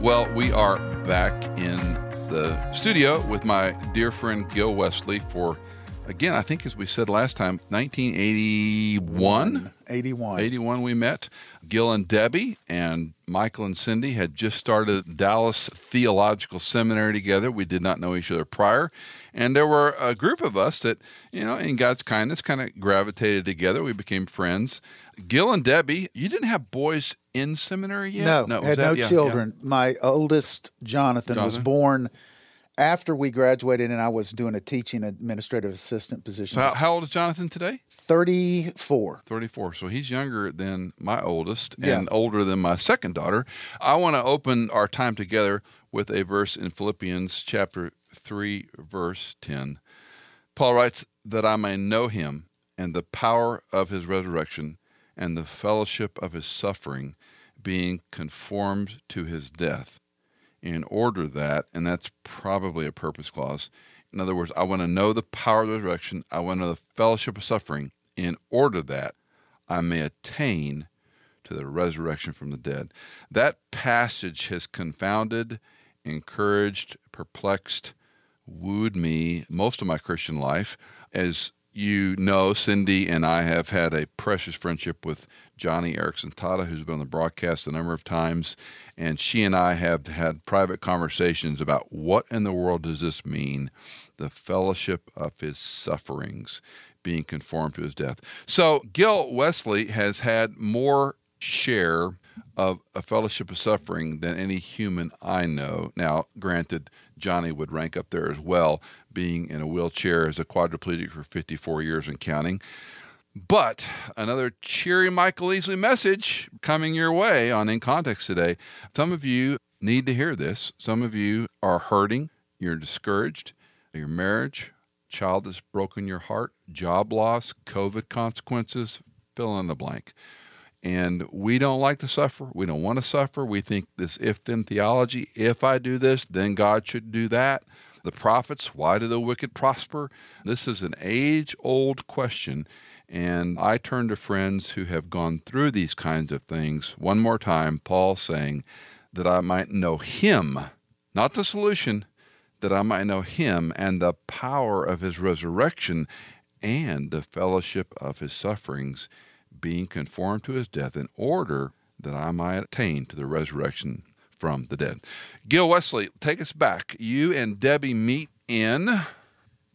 Well, we are back in the studio with my dear friend Gil Wesley for, again, I think as we said last time, 1981. 81. 81 we met. Gil and Debbie and Michael and Cindy had just started Dallas Theological Seminary together. We did not know each other prior. And there were a group of us that, you know, in God's kindness kind of gravitated together. We became friends. Gil and Debbie, you didn't have boys in seminary yet? No, was had that- no yeah, yeah. children. My oldest, Jonathan, was born after we graduated, and I was doing a teaching administrative assistant position. So how, how old is Jonathan today? 34. 34. So he's younger than my oldest Yeah. and older than my second daughter. I want to open our time together with a verse in Philippians chapter 3, verse 10. Paul writes, That I may know him and the power of his resurrection and the fellowship of his suffering, being conformed to his death, in order that, and that's probably a purpose clause. In other words, I want to know the power of the resurrection, I want to know the fellowship of suffering, in order that I may attain to the resurrection from the dead. That passage has confounded, encouraged, perplexed, wooed me most of my Christian life. As you know, Cindy and I have had a precious friendship with Joni Eareckson Tada, who's been on the broadcast a number of times. And she and I have had private conversations about what in the world does this mean? The fellowship of his sufferings, being conformed to his death. So Gil Wesley has had more share of a fellowship of suffering than any human I know. Now, granted, Johnny would rank up there as well, being in a wheelchair as a quadriplegic for 54 years and counting. But another cheery Michael Easley message coming your way on In Context today. Some of you need to hear this. Some of you are hurting, you're discouraged, your marriage, child has broken your heart, job loss, COVID consequences, fill in the blank. And we don't like to suffer. We don't want to suffer. We think this if then theology if I do this, then God should do that. The prophets, why do the wicked prosper? This is an age old question. And I turn to friends who have gone through these kinds of things. One more time, Paul saying that I might know him, not the solution, that I might know him and the power of his resurrection and the fellowship of his sufferings, being conformed to his death, in order that I might attain to the resurrection from the dead. Gil Wesley, take us back. You and Debbie meet in.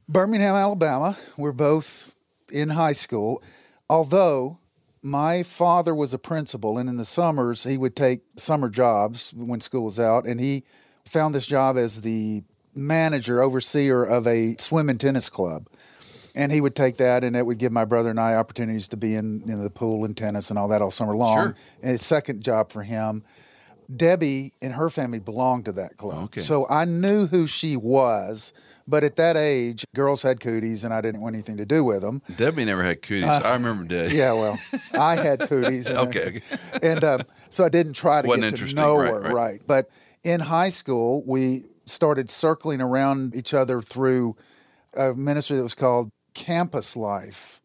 Birmingham, Alabama. We're both in high school. Although my father was a principal, and in the summers, he would take summer jobs when school was out, and he found this job as the manager, overseer of a swim and tennis club. And he would take that, and it would give my brother and I opportunities to be in, in the pool and tennis and all that all summer long. Sure. And his second job for him. Debbie and her family belonged to that club. Okay. So I knew who she was, but at that age, girls had cooties and I didn't want anything to do with them. Debbie never had cooties. I remember Debbie. Uh, Yeah, well, I had cooties. And, Okay, And um, so I didn't try to Wasn't get to know right, her, right. right. But in high school, we started circling around each other through a ministry that was called Campus Life.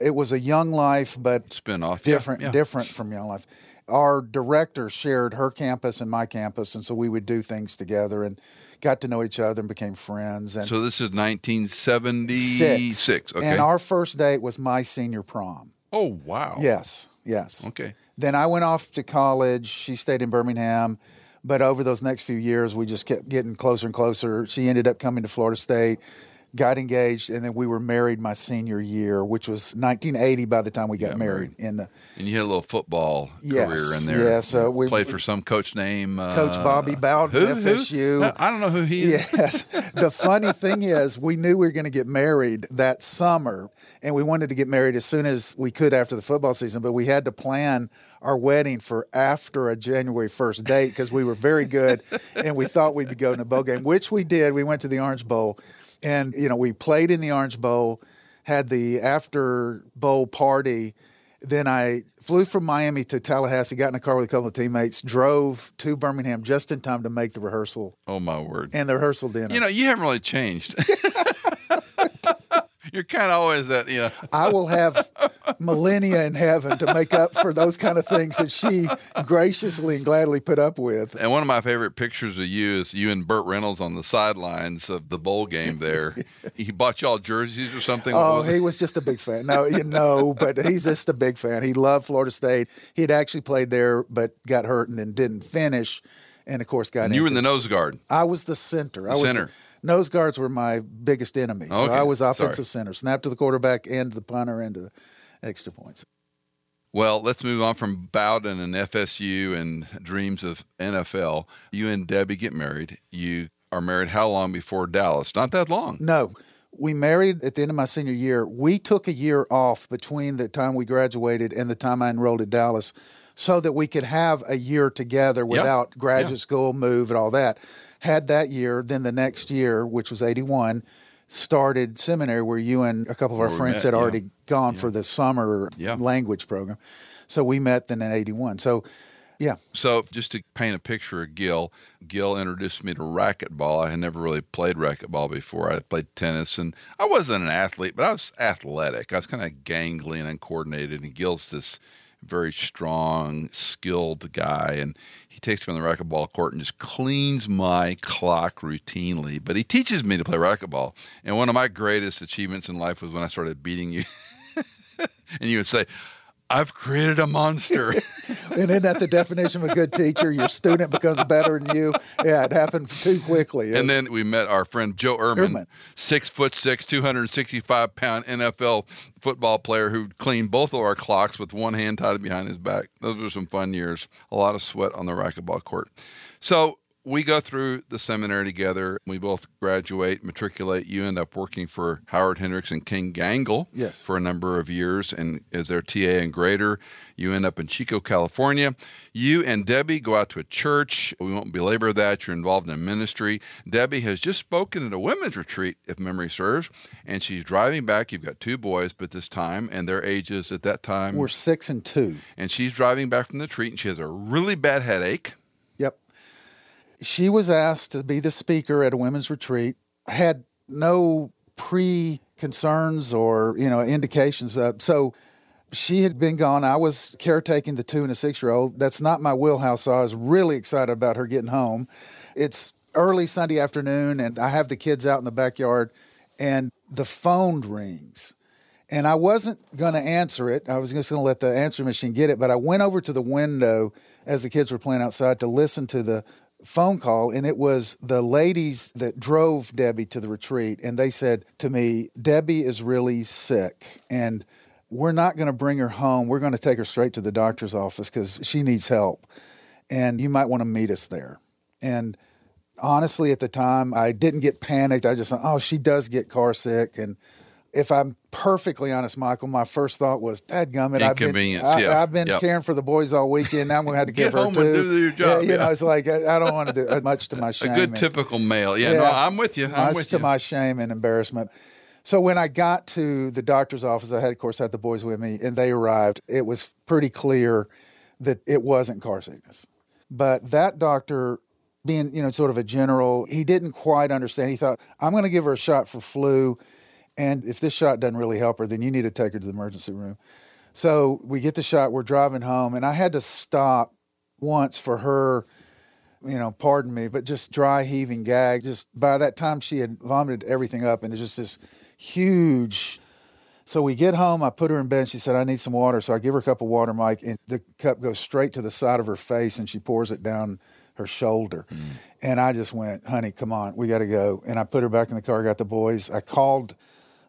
It was a young life, but Spin-off. Yeah, different, yeah. different from Young Life. Our director shared her campus and my campus, and so we would do things together and got to know each other and became friends. And So this is 1976. six. Okay. And our first date was my senior prom. oh, wow. Yes, yes. Okay. Then I went off to college. She stayed in Birmingham. But over those next few years, we just kept getting closer and closer. She ended up coming to Florida State. Got engaged, and then we were married my senior year, which was 1980 by the time we got, Got married. In the And you had a little football Yes, career in there. yes, uh, we- played for some coach name uh, Coach Bobby Bowden, who? FSU. No, I don't know who he is. Yes. the funny thing is, we knew we were going to get married that summer, and we wanted to get married as soon as we could after the football season, but we had to plan our wedding for after a January 1st date because we were very good and we thought we'd be going to a bowl game, which we did. We went to the Orange Bowl, and, you know, we played in the Orange Bowl, had the after bowl party. Then I flew from Miami to Tallahassee, got in a car with a couple of teammates, drove to Birmingham just in time to make the rehearsal Oh my word! and the rehearsal dinner. You know, you haven't really changed. You're kind of always that, you know. I will have millennia in heaven to make up for those kind of things that she graciously and gladly put up with. And one of my favorite pictures of you is you and Burt Reynolds on the sidelines of the bowl game there. he bought y'all jerseys or something. Oh, was he was just a big fan. No, you know, but he's just a big fan. He loved Florida State. He had actually played there, but got hurt and then didn't finish. And of course, got And you were in the nose guard. I was the center. I was center. Nose guards were my biggest enemy. So Okay, I was sorry. offensive center, snap to the quarterback and the punter and the extra points. Well, let's move on from Bowden and FSU and dreams of NFL. You and Debbie get married. You are married how long before Dallas? Not that long. No. We married at the end of my senior year. We took a year off between the time we graduated and the time I enrolled at Dallas so that we could have a year together without graduate Yeah. school, move, and all that. Had that year, then the next year, which was 81, started seminary where you and a couple of our friends met, had yeah. already gone for the summer Yeah. language program. So we met then in 81. So, yeah. So, just to paint a picture of Gil, Gil introduced me to racquetball. I had never really played racquetball before. I played tennis, and I wasn't an athlete, but I was athletic. I was kind of gangly and uncoordinated. And Gil's this very strong, skilled guy, and he takes me on the racquetball court and just cleans my clock routinely. But he teaches me to play racquetball. And one of my greatest achievements in life was when I started beating you, and you would say. I've created a monster. And isn't that the definition of a good teacher? Your student becomes better than you. Yeah, it happened too quickly. And then we met our friend Joe Ehrmann, Ehrmann. six foot six, 265 pound NFL football player who cleaned both of our clocks with one hand tied behind his back. Those were some fun years. A lot of sweat on the racquetball court. So we go through the seminary together. We both graduate, matriculate. You end up working for Howard Hendricks and Ken Gangel Yes. for a number of years and as their TA and grader. You end up in Chico, California. You and Debbie go out to a church. We won't belabor that. You're involved in ministry. Debbie has just spoken at a women's retreat, if memory serves, and she's driving back. You've got two boys, but this time, and their ages at that time. we're six and two. and she's driving back from the retreat, and she has a really bad headache. She was asked to be the speaker at a women's retreat. Had no pre concerns or you know indications. Uh, so she had been gone. I was caretaking the two and a six year old. That's not my wheelhouse. So I was really excited about her getting home. It's early Sunday afternoon, and I have the kids out in the backyard, and the phone rings. And I wasn't going to answer it. I was just going to let the answering machine get it. But I went over to the window as the kids were playing outside to listen to the phone call. And it was the ladies that drove Debbie to the retreat. And they said to me, Debbie is really sick. And we're not going to bring her home. We're going to take her straight to the doctor's office because she needs help. And you might want to meet us there. And honestly, at the time, I didn't get panicked. I just thought, oh, she does get car sick. And if I'm perfectly honest, Michael, my first thought was, Dadgummit, I've been, I, yeah, I've been yep. caring for the boys all weekend. Now I'm going to have to care for her too. and do your job, Yeah, you yeah. know, it's like, I, I don't want to do much to my shame. A good and- typical male. Yeah, no, I'm with you. I'm much with to you. my shame and embarrassment. So when I got to the doctor's office, I had, of course, had the boys with me, and they arrived. It was pretty clear that it wasn't car sickness. But that doctor, being you know sort of a general, he didn't quite understand. He thought, I'm going to give her a shot for flu, and if this shot doesn't really help her, then you need to take her to the emergency room. So we get the shot. We're driving home, and I had to stop once for her you know, pardon me, but just dry heaving gag. Just by that time, she had vomited everything up, and it's just this huge. So we get home. I put her in bed. She said, "I need some water." So I give her a cup of water, Mike, and the cup goes straight to the side of her face, and she pours it down her shoulder. Mm. And I just went, honey, come on, we got to go. And I put her back in the car, got the boys. I called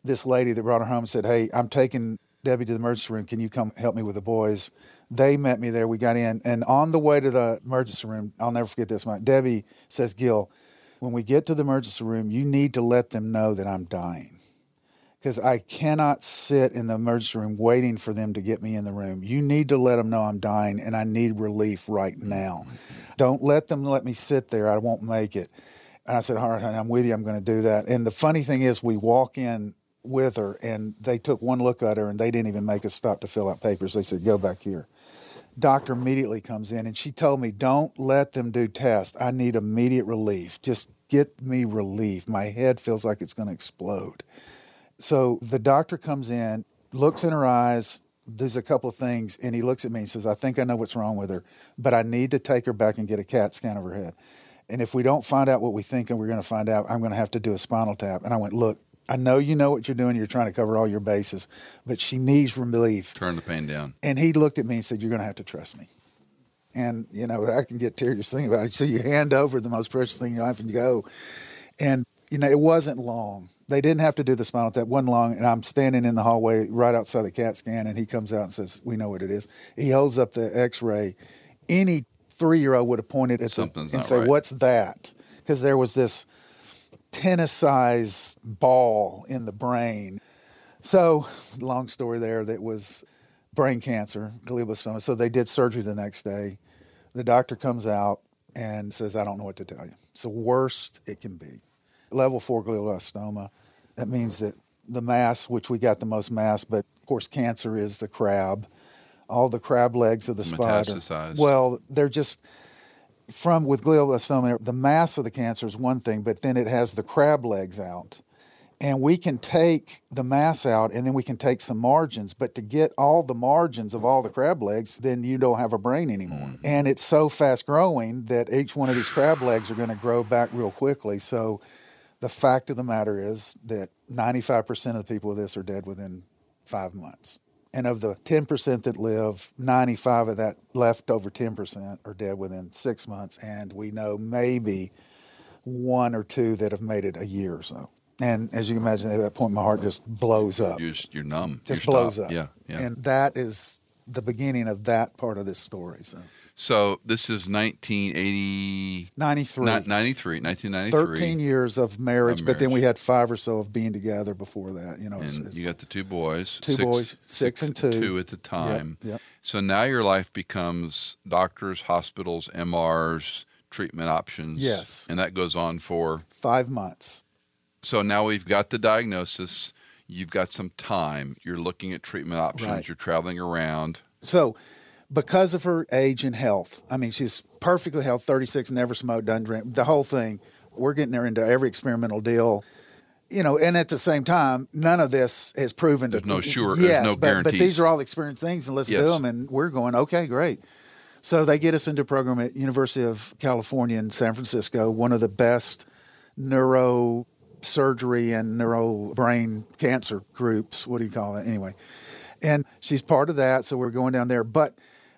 this lady that brought her home said, hey, I'm taking Debbie to the emergency room. Can you come help me with the boys? They met me there. We got in. And on the way to the emergency room, I'll never forget this. My Debbie says, Gil, when we get to the emergency room, you need to let them know that I'm dying because I cannot sit in the emergency room waiting for them to get me in the room. You need to let them know I'm dying and I need relief right now. Don't let them let me sit there. I won't make it. And I said, All right, honey, I'm with you. I'm going to do that. And the funny thing is, we walk in with her and they took one look at her and they didn't even make us stop to fill out papers. They said, Go back here. Doctor immediately comes in and she told me, Don't let them do tests. I need immediate relief. Just get me relief. My head feels like it's going to explode. So the doctor comes in, looks in her eyes, does a couple of things, and he looks at me and says, I think I know what's wrong with her, but I need to take her back and get a CAT scan of her head. And if we don't find out what we think and we're going to find out, I'm going to have to do a spinal tap. And I went, Look, I know you know what you're doing. You're trying to cover all your bases, but she needs relief. Turn the pain down. And he looked at me and said, You're going to have to trust me. And, you know, I can get tears thinking about it. So you hand over the most precious thing in your life and you go. And, you know, it wasn't long. They didn't have to do the spinal tap. wasn't long. And I'm standing in the hallway right outside the CAT scan, and he comes out and says, We know what it is. He holds up the x ray. Any three year old would have pointed at the Something's and say, right. What's that? Because there was this tennis sized ball in the brain. So, long story there, that was brain cancer, glioblastoma. So they did surgery the next day. The doctor comes out and says, I don't know what to tell you. It's the worst it can be. Level four glioblastoma. That means that the mass, which we got the most mass, but of course, cancer is the crab. All the crab legs of the spider. Well, they're just from with glioblastoma, the mass of the cancer is one thing, but then it has the crab legs out. And we can take the mass out and then we can take some margins. But to get all the margins of all the crab legs, then you don't have a brain anymore. Mm-hmm. And it's so fast growing that each one of these crab legs are going to grow back real quickly. So the fact of the matter is that 95% of the people with this are dead within five months. And of the 10% that live, 95 of that left over 10% are dead within six months. And we know maybe one or two that have made it a year or so. And as you can imagine, at that point, my heart just blows up, You're, just- you're numb. just You're blows stopped. up. Yeah, yeah. And that is the beginning of that part of this story. So so this is 1980, 93. not 93, 1993. 13 years of marriage, Of but then we had five or so of being together before that. You know, it's- And it's- you got the two boys. Two boys, six and two. Two at the time. yep. So now your life becomes doctors, hospitals, MRs, treatment options. Yes. And that goes on for. five months. So now we've got the diagnosis. You've got some time. You're looking at treatment options. Right. You're traveling around. So, because of her age and health, I mean, she's perfectly healthy, 36, never smoked, doesn't drink, the whole thing. We're getting her into every experimental deal. You know, and at the same time, none of this has proven There's to no sure- Yes, no but, but these are all experienced things, and let's Yes. do them. And we're going, okay, great. So they get us into a program at University of California in San Francisco, one of the best neurosurgery and neuro brain cancer groups. What do you call it? Anyway, and she's part of that, so we're going down there. But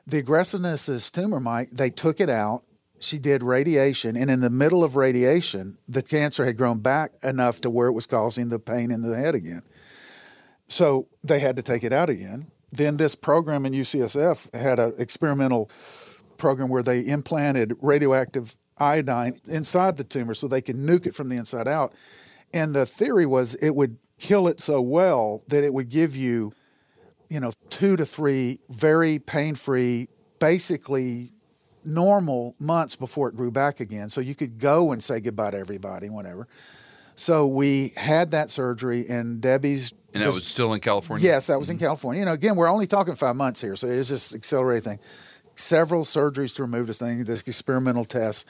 the aggressiveness this tumor, Mike, they took it out. She did radiation, and in the middle of radiation, the cancer had grown back enough to where it was causing the pain in the head again. So they had to take it out again. Then this program in UCSF had an experimental program where they implanted radioactive iodine inside the tumor so they could nuke it from the inside out. And the theory was it would kill it so well that it would give you, you know, two to three very pain free, basically normal months before it grew back again. So you could go and say goodbye to everybody, whatever. So we had that surgery, and Debbie's. And that just- was still in California? Yes, that was in mm-hmm. California. You know, again, we're only talking five months here, so it's just accelerated thing. Several surgeries to remove this thing, this experimental test.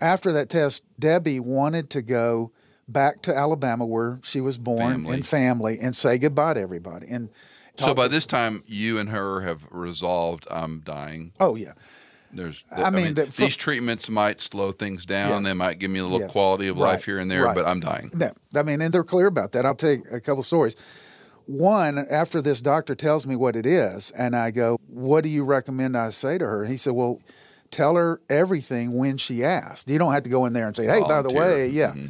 After that test, Debbie wanted to go back to Alabama where she was born Family. and family and say goodbye to everybody. And So by this time, you and her have resolved, I'm dying. oh yeah, There's, I mean, the- these treatments might slow things down. Yes. They might give me a little Yes. quality of Right. life here and there, Right. but I'm dying. No, I mean, and they're clear about that. I'll tell you a couple stories. One, after this doctor tells me what it is, and I go, What do you recommend I say to her? He said, Well, tell her everything when she asks. You don't have to go in there and say, "Hey, by the way, yeah." Mm-hmm.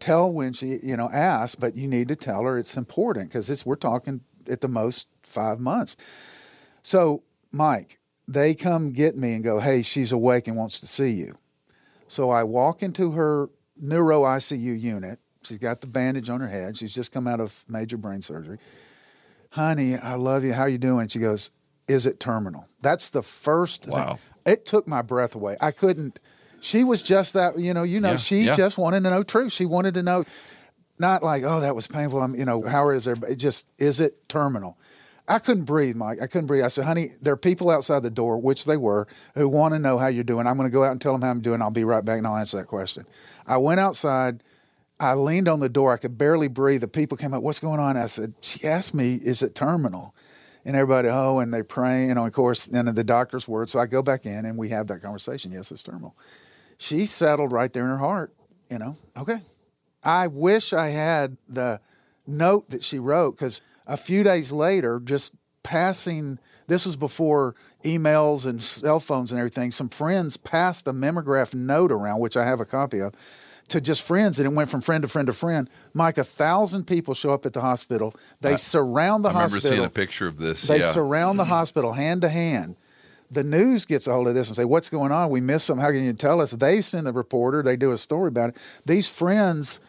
Tell when she, you know, asks, but you need to tell her it's important because it's we're talking at the most five months. So, Mike, they come get me and go, "Hey, she's awake and wants to see you." So I walk into her neuro ICU unit. She's got the bandage on her head. She's just come out of major brain surgery. Honey, I love you. How you doing? She goes, "Is it terminal?" That's the first thing. Wow. It took my breath away. I couldn't. She was just that, you know, you know, Yeah, she yeah. just wanted to know truth. She wanted to know not like, oh, that was painful. I'm, you know, how is there? It just, is it terminal? I couldn't breathe, Mike. I couldn't breathe. I said, honey, there are people outside the door, which they were, who want to know how you're doing. I'm going to go out and tell them how I'm doing. I'll be right back and I'll answer that question. I went outside. I leaned on the door. I could barely breathe. The people came up, what's going on? I said, she asked me, is it terminal? And everybody, oh, and they're praying. And of course, and the doctor's word. So I go back in and we have that conversation. Yes, it's terminal. She settled right there in her heart, you know, okay. I wish I had the note that she wrote because a few days later, just passing, this was before emails and cell phones and everything, some friends passed a mimeograph note around, which I have a copy of, to just friends. And it went from friend to friend to friend. Mike, a thousand people show up at the hospital. They surround the I remember hospital. seeing a picture of this. They yeah. surround the hospital hand to hand. The news gets a hold of this and say, "What's going on? We missed something. How can you tell us?" They send the reporter. They do a story about it. These friends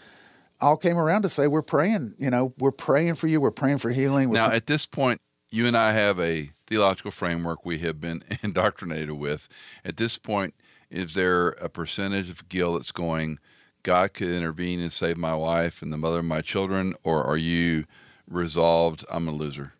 all came around to say, "We're praying. You know, we're praying for you. We're praying for healing." We're Now, at this point, you and I have a theological framework we have been indoctrinated with. At this point, is there a percentage of Gil that's going, God could intervene and save my wife and the mother of my children, or are you resolved, I'm a loser?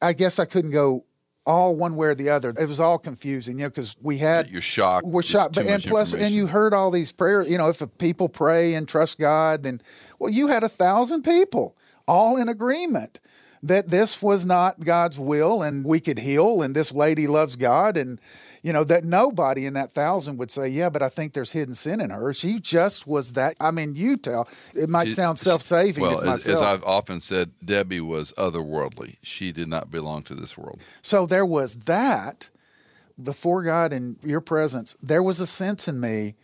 I guess I couldn't go all one way or the other. It was all confusing, you know, because we had You're shocked. We're shocked, but and plus, and you heard all these prayers. You know, if people pray and trust God, then well, you had a thousand people all in agreement that this was not God's will, and we could heal, and this lady loves God, and you know that nobody in that thousand would say, "Yeah, but I think there's hidden sin in her." She just was that. I mean, you tell. It might sound self-saving Well, as, as I've often said, Debbie was otherworldly. She did not belong to this world. So there was that before God in your presence. There was a sense in me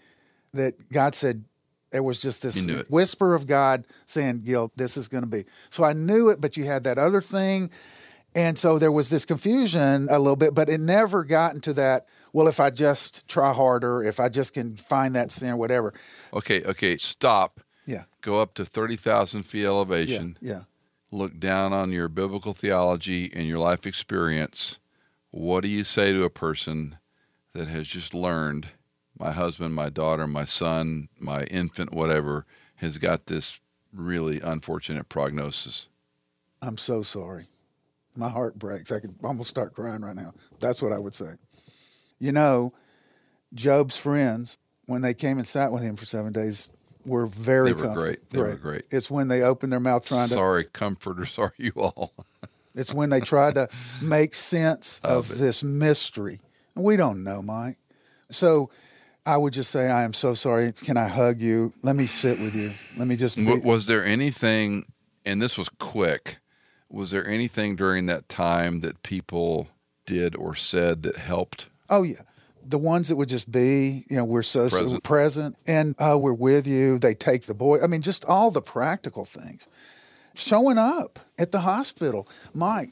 that God said, there was just this You knew it. whisper of God saying, Gil, this is going to be. So I knew it, but you had that other thing. And so there was this confusion a little bit, but it never got into that, well, if I just try harder, if I just can find that sin or whatever. Okay, okay, stop. Yeah. Go up to 30,000 feet Yeah. elevation. Yeah. look down on your biblical theology and your life experience, what do you say to a person that has just learned my husband, my daughter, my son, my infant, whatever, has got this really unfortunate prognosis? I'm so sorry. My heart breaks. I could almost start crying right now. That's what I would say. You know, Job's friends, when they came and sat with him for seven days, were very They were great. They were great. It's when they opened their mouth trying to. Sorry, comforters, are you all? It's when they tried to make sense of, Of this mystery. We don't know, Mike. So I would just say, I am so sorry. Can I hug you? Let me sit with you. Let me just. Be, was there anything, and this was quick, was there anything during that time that people did or said that helped? Oh yeah, the ones that would just be, you know, we're so so Present. present, and uh, we're with you. They take the boy. I mean, just all the practical things. Showing up at the hospital, Mike.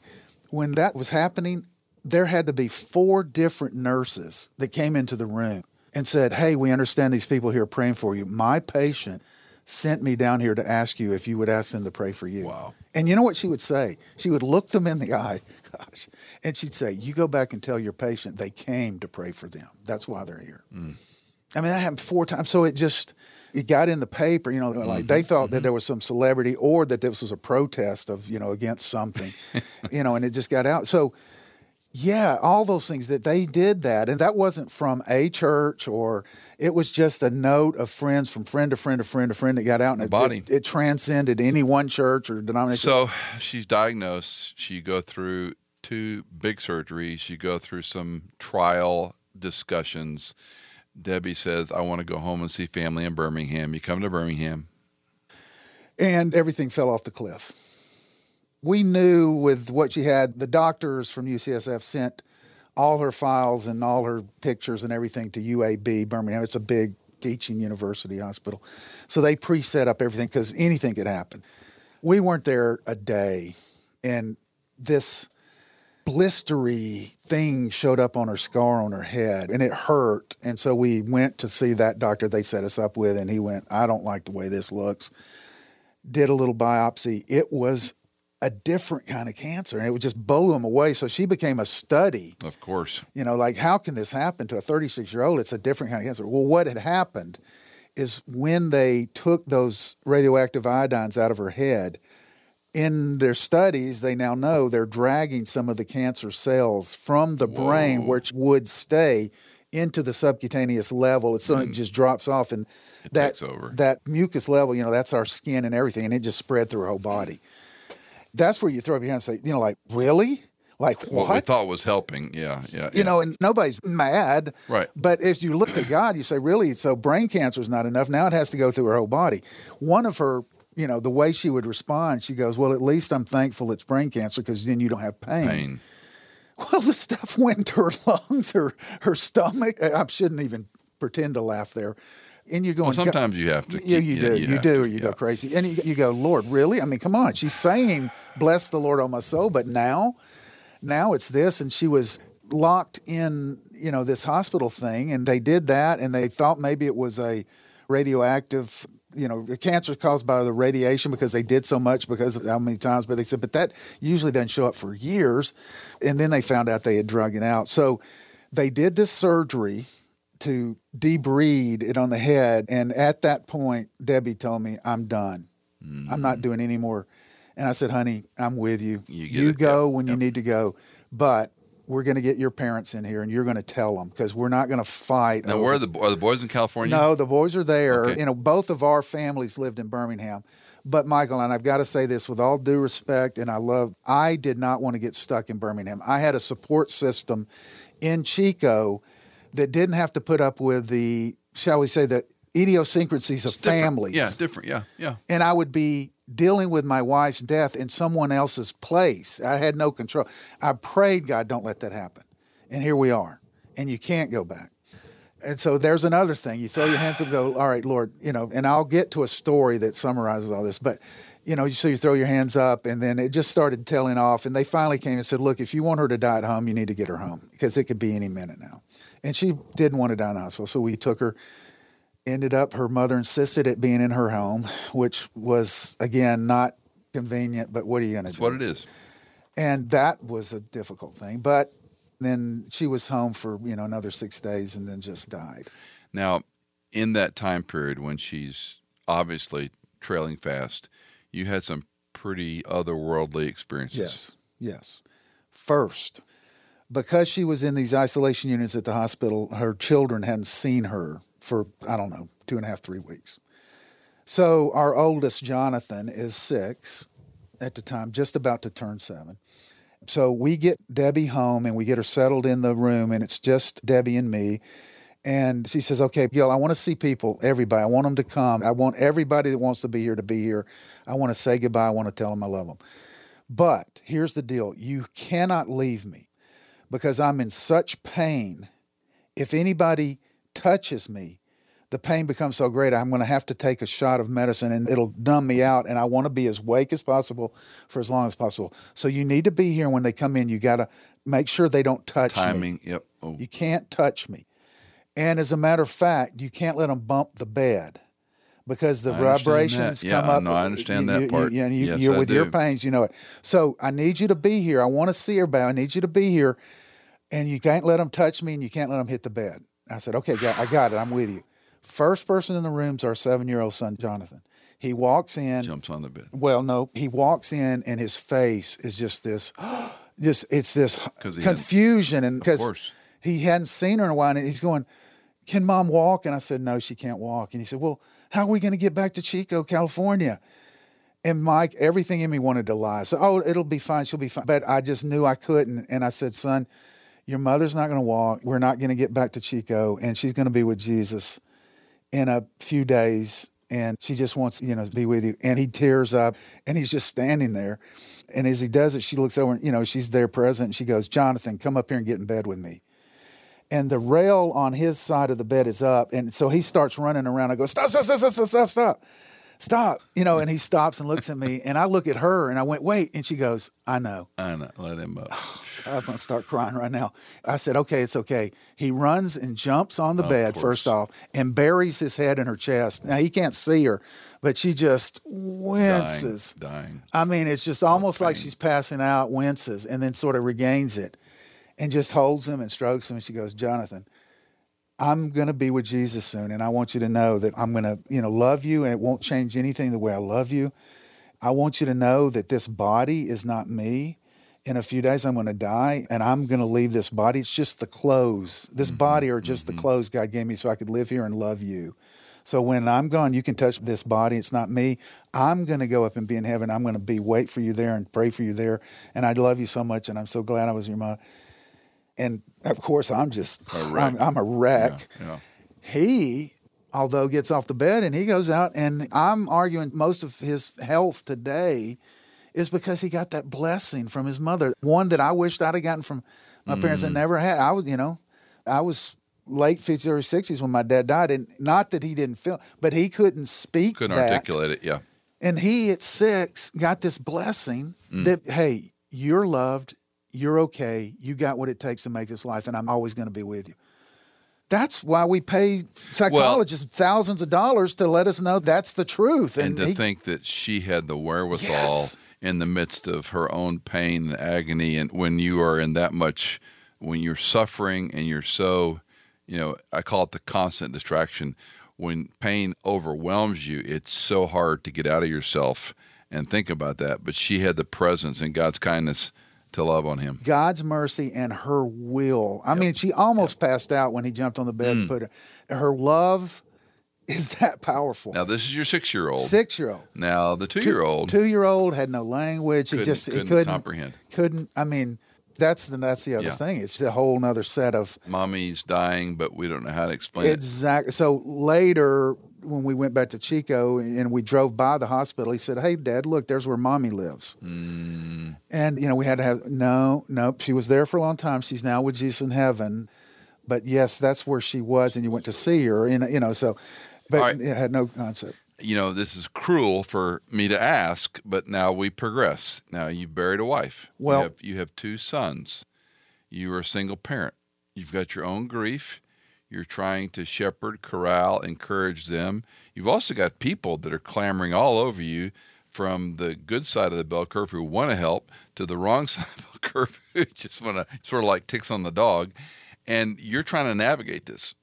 When that was happening, there had to be four different nurses that came into the room and said, "Hey, we understand these people here praying for you. My patient sent me down here to ask you if you would ask them to pray for you." Wow. And you know what she would say? She would look them in the eye, gosh, and she'd say, "You go back and tell your patient they came to pray for them. That's why they're here." Mm. I mean, that happened four times. So it just it got in the paper. You know, like mm-hmm. they thought that mm-hmm. there was some celebrity or that this was a protest of you know against something, you know, and it just got out. So yeah, all those things that they did that, and that wasn't from a church or it was just a note of friends from friend to friend to friend to friend that got out, and it, body. it, it transcended any one church or denomination. So she's diagnosed. She go through two big surgeries. You go through some trial discussions. Debbie says, "I want to go home and see family in Birmingham." You come to Birmingham. and everything fell off the cliff. We knew with what she had, the doctors from UCSF sent all her files and all her pictures and everything to UAB Birmingham. It's a big teaching university hospital. So they pre set up everything because anything could happen. We weren't there a day, and this blistery thing showed up on her scar on her head and it hurt. And so we went to see that doctor they set us up with, and he went, I don't like the way this looks. Did a little biopsy. It was a different kind of cancer and it would just blow them away. So she became a study. Of course. You know, like how can this happen to a 36 year old? It's a different kind of cancer. Well, what had happened is when they took those radioactive iodines out of her head, in their studies, they now know they're dragging some of the cancer cells from the Whoa. brain, which would stay into the subcutaneous level. It's so mm. it just drops off, and it that that that mucus level, you know, that's our skin and everything, and it just spread through her whole body. That's where you throw up your hands and say, you know, like really. Like what? what we thought was helping, yeah, yeah. You yeah. know, and nobody's mad, right? But if you look to God, you say, really? So brain cancer is not enough. Now it has to go through her whole body. One of her you know, the way she would respond, she goes, Well, at least I'm thankful it's brain cancer because then you don't have pain. pain. Well, the stuff went to her lungs, her, her stomach. I shouldn't even pretend to laugh there. And you're going. Well, sometimes you have to. Yeah, you do. You, you do, or you yeah. go crazy. And you, you go, Lord, really? I mean, come on. She's saying, "Bless the Lord, on my soul," but now, now it's this, and she was locked in, you know, this hospital thing, and they did that, and they thought maybe it was a radioactive you know, cancer caused by the radiation because they did so much because of how many times. But they said, but that usually doesn't show up for years. And then they found out they had drug it out. So they did this surgery to debride it on the head. And at that point, Debbie told me, I'm done. Mm-hmm. I'm not doing any more. And I said, honey, I'm with you. You, you go when yep. you need to go. But we're going to get your parents in here and you're going to tell them because we're not going to fight. Now, over. where are the, are the boys in California? No, the boys are there. Okay. You know, both of our families lived in Birmingham. But Michael, and I've got to say this with all due respect, and I love, I did not want to get stuck in Birmingham. I had a support system in Chico that didn't have to put up with the, shall we say, the idiosyncrasies of families. Yeah, different. Yeah, yeah. And I would be dealing with my wife's death in someone else's place. I had no control. I prayed, God, don't let that happen. And here we are. And you can't go back. And so there's another thing. You throw your hands up and go, all right, Lord, you know, and I'll get to a story that summarizes all this. But, you know, so you throw your hands up and then it just started telling off. And they finally came and said, look, if you want her to die at home, you need to get her home because it could be any minute now. And she didn't want to die in the hospital. So we took her ended up her mother insisted it being in her home, which was again not convenient. But what are you going to do? What it is, and that was a difficult thing. But then she was home for you know another six days and then just died. Now, in that time period when she's obviously trailing fast, you had some pretty otherworldly experiences. Yes, yes. First, because she was in these isolation units at the hospital, her children hadn't seen her for, I don't know, two and a half, three weeks. So our oldest, Jonathan, is six at the time, just about to turn seven. So we get Debbie home and we get her settled in the room, and it's just Debbie and me. And she says, Okay, Gil, I want to see people, everybody. I want them to come. I want everybody that wants to be here to be here. I want to say goodbye. I want to tell them I love them. But here's the deal you cannot leave me because I'm in such pain. If anybody touches me, the pain becomes so great, I'm going to have to take a shot of medicine and it'll numb me out. And I want to be as wake as possible for as long as possible. So you need to be here when they come in. You got to make sure they don't touch Timing, me. yep. Oh. You can't touch me. And as a matter of fact, you can't let them bump the bed because the vibrations yeah, come up. No, I understand you, that part. You, you, yes, you're with your pains, you know it. So I need you to be here. I want to see her, everybody. I need you to be here. And you can't let them touch me and you can't let them hit the bed. I said, okay, I got it. I'm with you. First person in the room is our seven year old son, Jonathan. He walks in, jumps on the bed. Well, no, he walks in and his face is just this, just it's this confusion and because he hadn't seen her in a while, and he's going, "Can mom walk?" And I said, "No, she can't walk." And he said, "Well, how are we going to get back to Chico, California?" And Mike, everything in me wanted to lie. So, oh, it'll be fine. She'll be fine. But I just knew I couldn't. And I said, son, your mother's not going to walk. We're not going to get back to Chico, and she's going to be with Jesus in a few days and she just wants, you know, to be with you. And he tears up and he's just standing there. And as he does it, she looks over, and, you know, she's there present. And she goes, Jonathan, come up here and get in bed with me. And the rail on his side of the bed is up. And so he starts running around. I go, stop, stop, stop, stop, stop, stop, stop. Stop. You know, and he stops and looks at me. And I look at her and I went, wait. And she goes, I know. I know. Let him up. I'm going to start crying right now. I said, okay, it's okay. He runs and jumps on the Of bed, course. first off, and buries his head in her chest. Now, he can't see her, but she just winces. Dying. Dying. I mean, it's just almost like she's passing out, winces, and then sort of regains it and just holds him and strokes him. And she goes, Jonathan, I'm going to be with Jesus soon. And I want you to know that I'm going to, you know, love you and it won't change anything the way I love you. I want you to know that this body is not me. In a few days, I'm going to die and I'm going to leave this body. It's just the clothes. This mm-hmm, body are just the mm-hmm. clothes God gave me so I could live here and love you. So when I'm gone, you can touch this body. It's not me. I'm going to go up and be in heaven. I'm going to be wait for you there and pray for you there. And I love you so much. And I'm so glad I was your mom. And of course, I'm just A wreck. I'm, I'm a wreck. Yeah. He, although gets off the bed and he goes out, and I'm arguing most of his health today is because he got that blessing from his mother, one that I wished I'd have gotten from my parents Mm. that never had. I was, you know, I was late 50s, or 60s when my dad died, and not that he didn't feel, but he couldn't speak Couldn't that. articulate it. Yeah. And he at six got this blessing Mm. that, hey, you're loved, you're okay, you got what it takes to make this life, and I'm always going to be with you. That's why we pay psychologists thousands of dollars to let us know that's the truth. And, to he- think that she had the wherewithal Yes. in the midst of her own pain and agony, and when you are in that much, when you're suffering and you're so, you know, I call it the constant distraction. When pain overwhelms you, it's so hard to get out of yourself and think about that. But she had the presence and God's kindness to love on him. God's mercy and her will. I mean, she almost passed out when he jumped on the bed Mm. and put her. Her love is that powerful. Now, this is your six year old. Six year old. Now, the two year old Two year old had no language. He couldn't, just he couldn't couldn't comprehend. couldn't. I mean, that's the that's the other Yeah. thing. It's a whole nother set of Mommy's dying, but we don't know how to explain it. exactly. So later, when we went back to Chico and we drove by the hospital, he said, "Hey, Dad, look, there's where Mommy lives." Mm. And you know, we had to have no, nope. She was there for a long time. She's now with Jesus in heaven. But yes, that's where she was, and you went to see her. And you know. So, but right. it had no concept. you know, this is cruel for me to ask, but now we progress. Now you've buried a wife. Well- you have, you have two sons. You are a single parent. You've got your own grief. You're trying to shepherd, corral, encourage them. You've also got people that are clamoring all over you from the good side of the bell curve who want to help to the wrong side of the bell curve who just want to sort of like ticks on the dog. And you're trying to navigate this.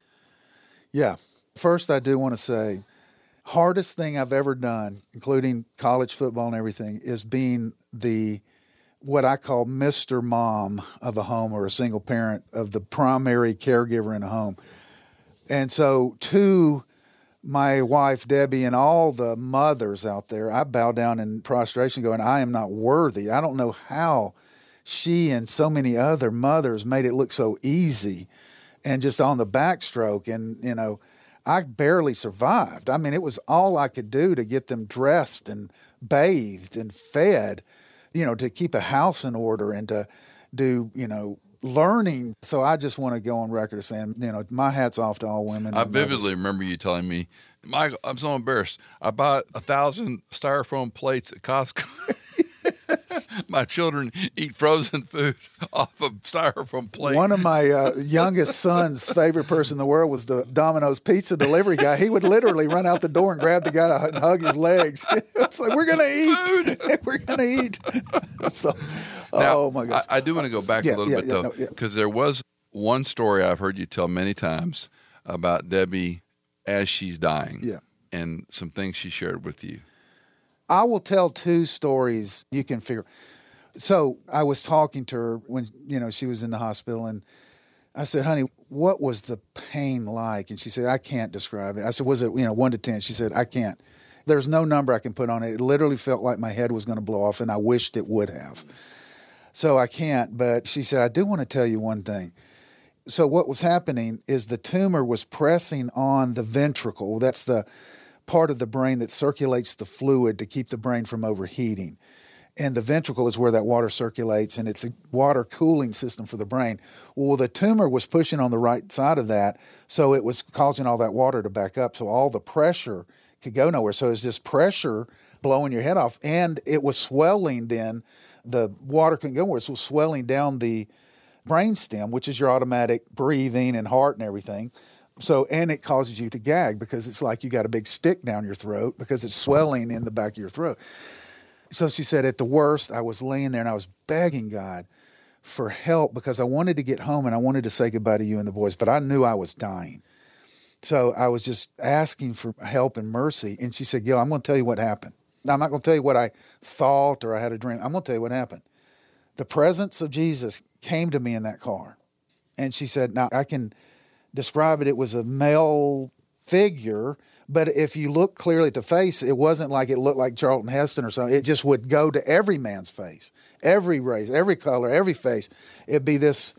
Yeah. First, I do want to say, hardest thing I've ever done, including college football and everything, is being the what I call Mr. Mom of a home or a single parent of the primary caregiver in a home. And so, to my wife, Debbie, and all the mothers out there, I bow down in prostration, going, I am not worthy. I don't know how she and so many other mothers made it look so easy and just on the backstroke. And, you know, I barely survived. I mean, it was all I could do to get them dressed and bathed and fed, you know, to keep a house in order and to do, you know, learning. So I just want to go on record as saying, you know, my hat's off to all women. I and mothers. vividly remember you telling me, Michael, I'm so embarrassed. I bought a thousand styrofoam plates at Costco. My children eat frozen food off of styrofoam plates. One of my uh, youngest son's favorite person in the world was the Domino's pizza delivery guy. He would literally run out the door and grab the guy and hug his legs. it's like we're gonna eat. we're gonna eat. so, Now, oh my gosh. I, I do want to go back Yeah, a little yeah, bit yeah, though, no, because there was one story I've heard you tell many times about Debbie as she's dying. Yeah. And some things she shared with you. I will tell two stories you can figure. So I was talking to her when you know she was in the hospital, and I said, "Honey, what was the pain like?" And she said, "I can't describe it." I said, "Was it you know one to 10? She said, "I can't." There's no number I can put on it. It literally felt like my head was going to blow off, and I wished it would have. So I can't. But she said, "I do want to tell you one thing." So what was happening is the tumor was pressing on the ventricle. That's the part of the brain that circulates the fluid to keep the brain from overheating. And the ventricle is where that water circulates, and it's a water cooling system for the brain. Well, the tumor was pushing on the right side of that, so it was causing all that water to back up. So all the pressure could go nowhere. So it's this pressure blowing your head off, and it was swelling. Then the water couldn't go nowhere, so it was swelling down the brainstem, which is your automatic breathing and heart and everything. So, and it causes you to gag because it's like you got a big stick down your throat because it's swelling in the back of your throat. So she said, at the worst, I was laying there and I was begging God for help because I wanted to get home and I wanted to say goodbye to you and the boys, but I knew I was dying. So I was just asking for help and mercy. And she said, Gil, I'm going to tell you what happened. Now, I'm not going to tell you what I thought or I had a dream. I'm going to tell you what happened. The presence of Jesus came to me in that car. And she said, Now I can describe it. It was a male figure, but if you look clearly at the face, it wasn't like it looked like Charlton Heston or something. It just would go to every man's face, every race, every color, every face. It'd be this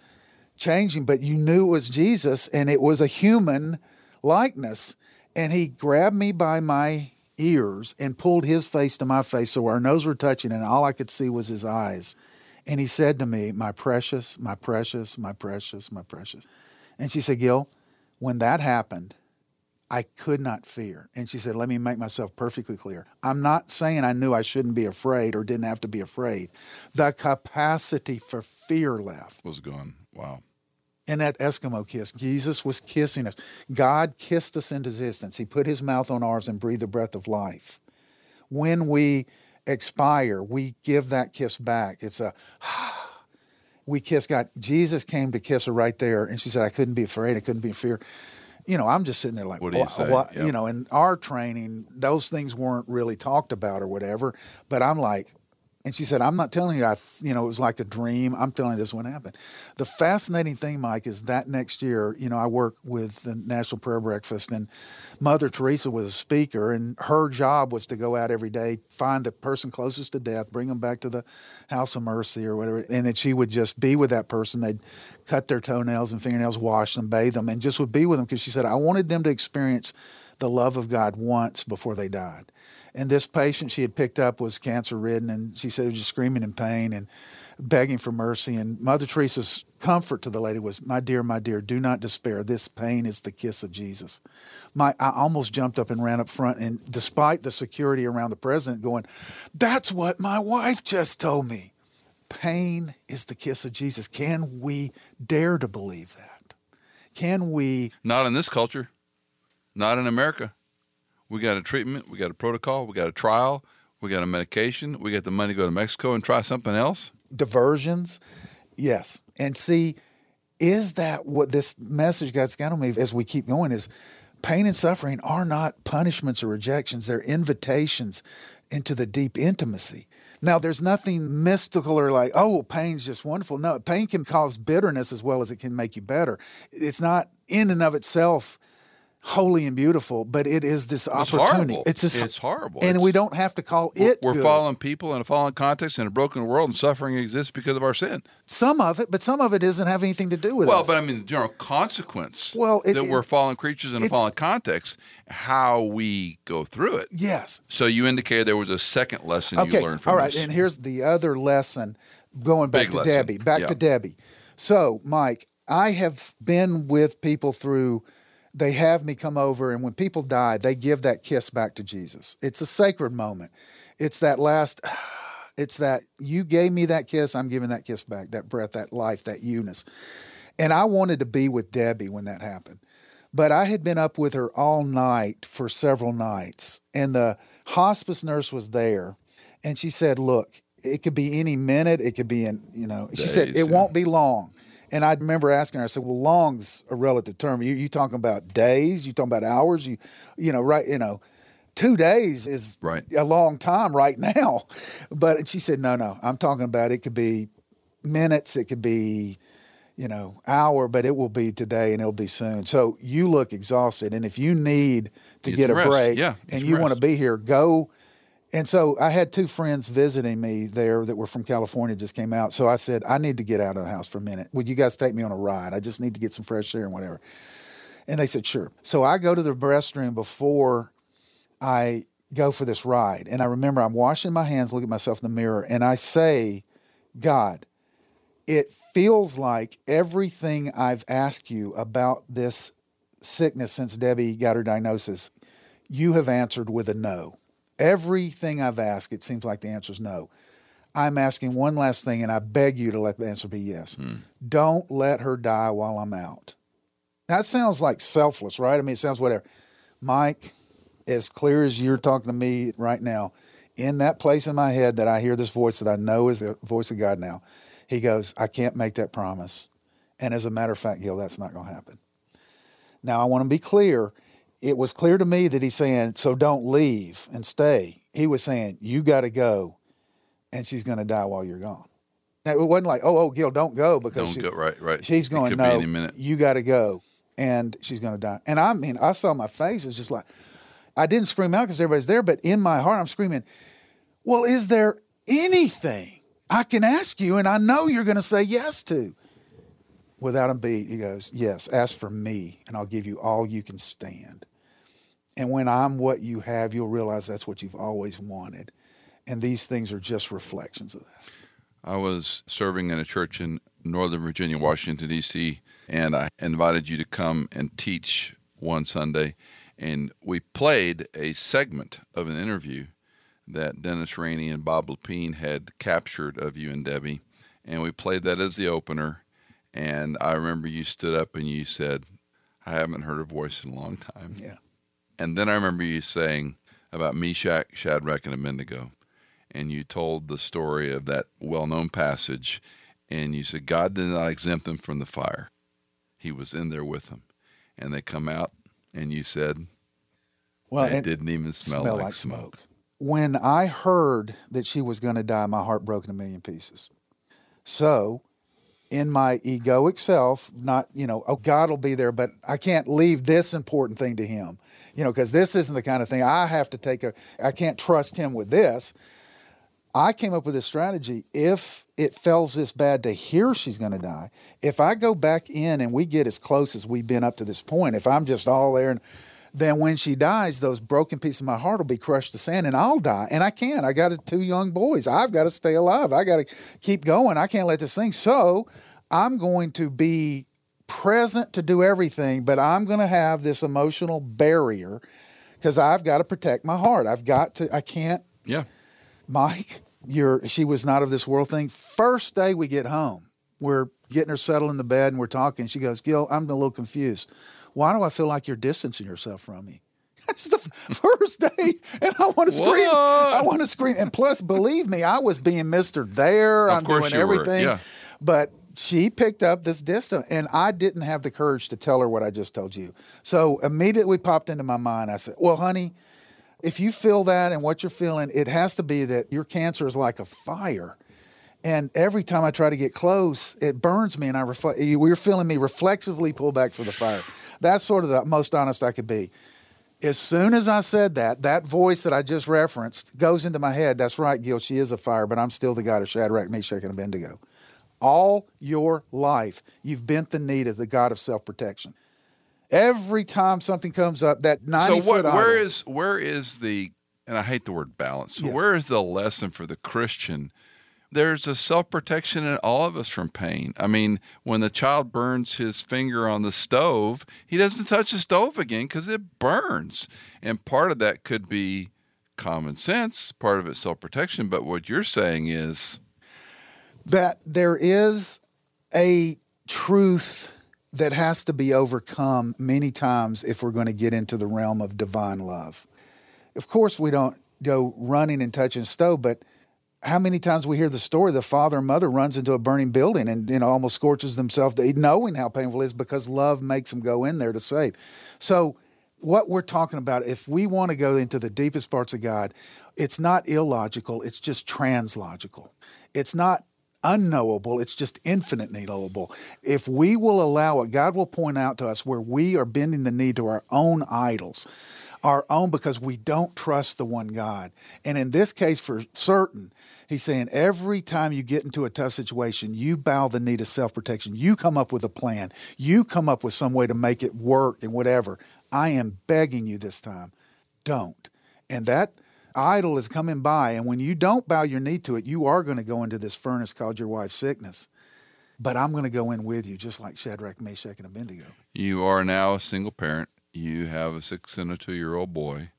changing, but you knew it was Jesus and it was a human likeness. And he grabbed me by my ears and pulled his face to my face so our nose were touching, and all I could see was his eyes. And he said to me, My precious, my precious, my precious, my precious. And she said, Gil, when that happened, I could not fear. And she said, Let me make myself perfectly clear. I'm not saying I knew I shouldn't be afraid or didn't have to be afraid. The capacity for fear left. Was gone. Wow. In that Eskimo kiss, Jesus was kissing us. God kissed us into existence. He put his mouth on ours and breathed the breath of life. When we expire, we give that kiss back. It's a we kiss God. Jesus came to kiss her right there, and she said, "I couldn't be afraid. I couldn't be in fear." You know, I'm just sitting there like, what do you? What, yep. You know, in our training, those things weren't really talked about or whatever. But I'm like, and she said, I'm not telling you, I, you know, it was like a dream. I'm telling you this one happened. The fascinating thing, Mike, is that next year, you know, I work with the National Prayer Breakfast, and Mother Teresa was a speaker, and her job was to go out every day, find the person closest to death, bring them back to the House of Mercy or whatever, and that she would just be with that person. They'd cut their toenails and fingernails, wash them, bathe them, and just would be with them because she said, I wanted them to experience the love of God once before they died. And this patient she had picked up was cancer ridden, and she said, was just screaming in pain and begging for mercy. And Mother Teresa's comfort to the lady was, My dear, my dear, do not despair. This pain is the kiss of Jesus. My, I almost jumped up and ran up front, and despite the security around the president going, That's what my wife just told me. Pain is the kiss of Jesus. Can we dare to believe that? Can we? Not in this culture, not in America. We got a treatment, we got a protocol, we got a trial, we got a medication, we got the money to go to Mexico and try something else. Diversions, yes. And see, is that what this message God's got on me as we keep going? Is pain and suffering are not punishments or rejections, they're invitations into the deep intimacy. Now, there's nothing mystical or like, oh, well, pain's just wonderful. No, pain can cause bitterness as well as it can make you better. It's not in and of itself holy and beautiful, but it is this opportunity. It's, just, it's horrible. And it's, we don't have to call it. We're fallen people in a fallen context in a broken world, and suffering exists because of our sin. Some of it, but some of it doesn't have anything to do with it. well, us. but I mean, the general consequence well, it, that we're fallen creatures in a fallen context, how we go through it. Yes. So you indicated there was a second lesson okay. you learned from All right, this. and here's the other lesson going back Big to lesson. Debbie. Back Yeah. to Debbie. So, Mike, I have been with people through they have me come over and when people die they give that kiss back to jesus. It's a sacred moment. It's that last it's that you gave me that kiss i'm giving that kiss back that breath that life that eunice. And i wanted to be with debbie when that happened. But i had been up with her all night for several nights and the hospice nurse was there and she said look it could be any minute it could be in you know. She said it yeah. won't be long and I remember asking her, I said, "Well, long's a relative term. You you talking about days? You talking about hours? You, you know, right? You know, two days is Right. a long time right now." But she said, "No, no. I'm talking about it could be minutes. It could be, you know, hour, but it will be today and it'll be soon. So you look exhausted, and if you need to Get get, a rest. break, Yeah, and you want to be here, go." And so I had two friends visiting me there that were from California, just came out. So I said, I need to get out of the house for a minute. Would you guys take me on a ride? I just need to get some fresh air and whatever. And they said, sure. So I go to the restroom before I go for this ride. And I remember I'm washing my hands, look at myself in the mirror, and I say, God, it feels like everything I've asked you about this sickness since Debbie got her diagnosis, you have answered with a no. Everything I've asked, it seems like the answer is no. I'm asking one last thing, and I beg you to let the answer be yes. Hmm. Don't let her die while I'm out. That sounds like selfless, right? I mean, it sounds whatever. Mike, as clear as you're talking to me right now, in that place in my head that I hear this voice that I know is the voice of God now, he goes, I can't make that promise. And as a matter of fact, Gil, that's not going to happen. Now, I want to be clear. It was clear to me that he's saying, so don't leave and stay. He was saying, you got to go, and she's going to die while you're gone. Now, it wasn't like, oh, oh, Gil, don't go because Don't she- go right, right. she's going, no, you got to go, and she's going to die. And I mean, I saw my face. It's just like, I didn't scream out because everybody's there, but in my heart, I'm screaming, well, is there anything I can ask you and I know you're going to say yes to? Without a beat, he goes, yes, ask for me and I'll give you all you can stand. And when I'm what you have, you'll realize that's what you've always wanted. And these things are just reflections of that. I was serving in a church in Northern Virginia, Washington, D.C., and I invited you to come and teach one Sunday. And we played a segment of an interview that Dennis Rainey and Bob Lepine had captured of you and Debbie. And we played that as the opener. And I remember you stood up and you said, I haven't heard a voice in a long time. Yeah. And then I remember you saying about Meshach, Shadrach, and Abednego. And you told the story of that well known passage. And you said, God did not exempt them from the fire, He was in there with them. And they come out, and you said, Well, it didn't even smell, like, smoke. When I heard that she was going to die, my heart broke in a million pieces. So, in my egoic self, not, you know, oh, God will be there, but I can't leave this important thing to Him, you know, because this isn't the kind of thing I have to take a, I can't trust Him with this. I came up with this strategy. If it feels this bad to hear she's going to die, if I go back in and we get as close as we've been up to this point, if I'm just all there and then when she dies, those broken pieces of my heart will be crushed to sand and I'll die. And I can't. I got two young boys. I've got to stay alive. I got to keep going. I can't let this thing. So I'm going to be present to do everything, but I'm going to have this emotional barrier because I've got to protect my heart. I've got to, I can't Yeah. Mike, you're she was not of this world thing. First day we get home, we're getting her settled in the bed and we're talking. She goes, Gil, I'm a little confused. Why do I feel like you're distancing yourself from me? That's the first day, and I want to scream. What? I want to scream. And plus, believe me, I was being Mister there. Of I'm doing everything. yeah. But she picked up this distance, and I didn't have the courage to tell her what I just told you. So immediately popped into my mind. I said, "Well, honey, if you feel that and what you're feeling, it has to be that your cancer is like a fire. And every time I try to get close, it burns me, and I reflect. You're feeling me reflexively pull back for the fire. That's sort of the most honest I could be. As soon as I said that, that voice that I just referenced goes into my head. That's right, Gil. She is a fire, but I'm still the God of Shadrach, Meshach, and Abednego. All your life, you've bent the knee to the God of self protection. Every time something comes up, that 90 so what, foot where idol- is where is the and I hate the word balance. So Yeah. where is the lesson for the Christian? There's a self protection in all of us from pain. I mean, when the child burns his finger on the stove, he doesn't touch the stove again because it burns. And part of that could be common sense, part of it self protection. But what you're saying is, that there is a truth that has to be overcome many times if we're going to get into the realm of divine love. Of course, we don't go running and touching stove, but how many times we hear the story the father and mother runs into a burning building and you know almost scorches themselves knowing how painful it is because love makes them go in there to save. So what we're talking about if we want to go into the deepest parts of god it's not illogical it's just translogical. It's not unknowable it's just infinitely knowable. If we will allow it god will point out to us where we are bending the knee to our own idols our own because we don't trust the one God. And in this case, for certain, he's saying every time you get into a tough situation, you bow the knee to self protection. You come up with a plan, you come up with some way to make it work and whatever. I am begging you this time, don't. And that idol is coming by. And when you don't bow your knee to it, you are going to go into this furnace called your wife's sickness. But I'm going to go in with you, just like Shadrach, Meshach, and Abednego. You are now a single parent. You have a six and a two year old boy.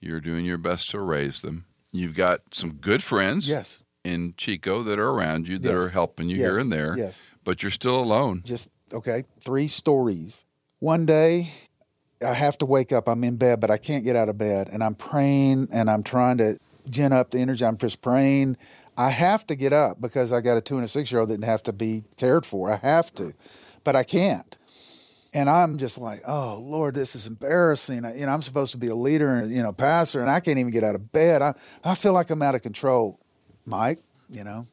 You're doing your best to raise them. You've got some good friends Yes. in Chico that are around you that Yes. are helping you Yes. here and there. Yes. But you're still alone. Just, okay, three stories. One day, I have to wake up. I'm in bed, but I can't get out of bed. And I'm praying and I'm trying to gin up the energy. I'm just praying. I have to get up because I got a two and a six year old that have to be cared for. I have to, but I can't. And I'm just like, oh Lord, this is embarrassing. I- You know, I'm supposed to be a leader and you know, pastor, and I can't even get out of bed. I I feel like I'm out of control. Mike, you know,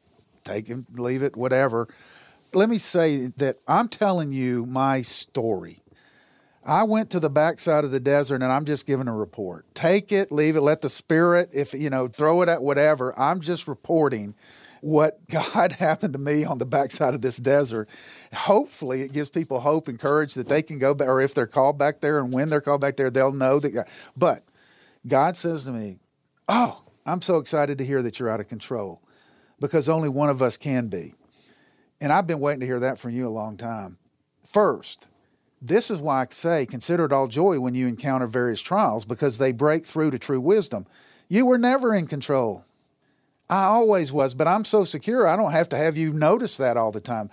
take him, leave it, whatever. Let me say that I'm telling you my story. I went to the backside of the desert and I'm just giving a report. Take it, leave it, let the spirit, if you know, throw it at whatever. I'm just reporting what God happened to me on the backside of this desert. Hopefully, it gives people hope and courage that they can go back, or if they're called back there and when they're called back there, they'll know that. God, but God says to me, Oh, I'm so excited to hear that you're out of control because only one of us can be. And I've been waiting to hear that from you a long time. First, this is why I say consider it all joy when you encounter various trials because they break through to true wisdom. You were never in control. I always was, but I'm so secure I don't have to have you notice that all the time.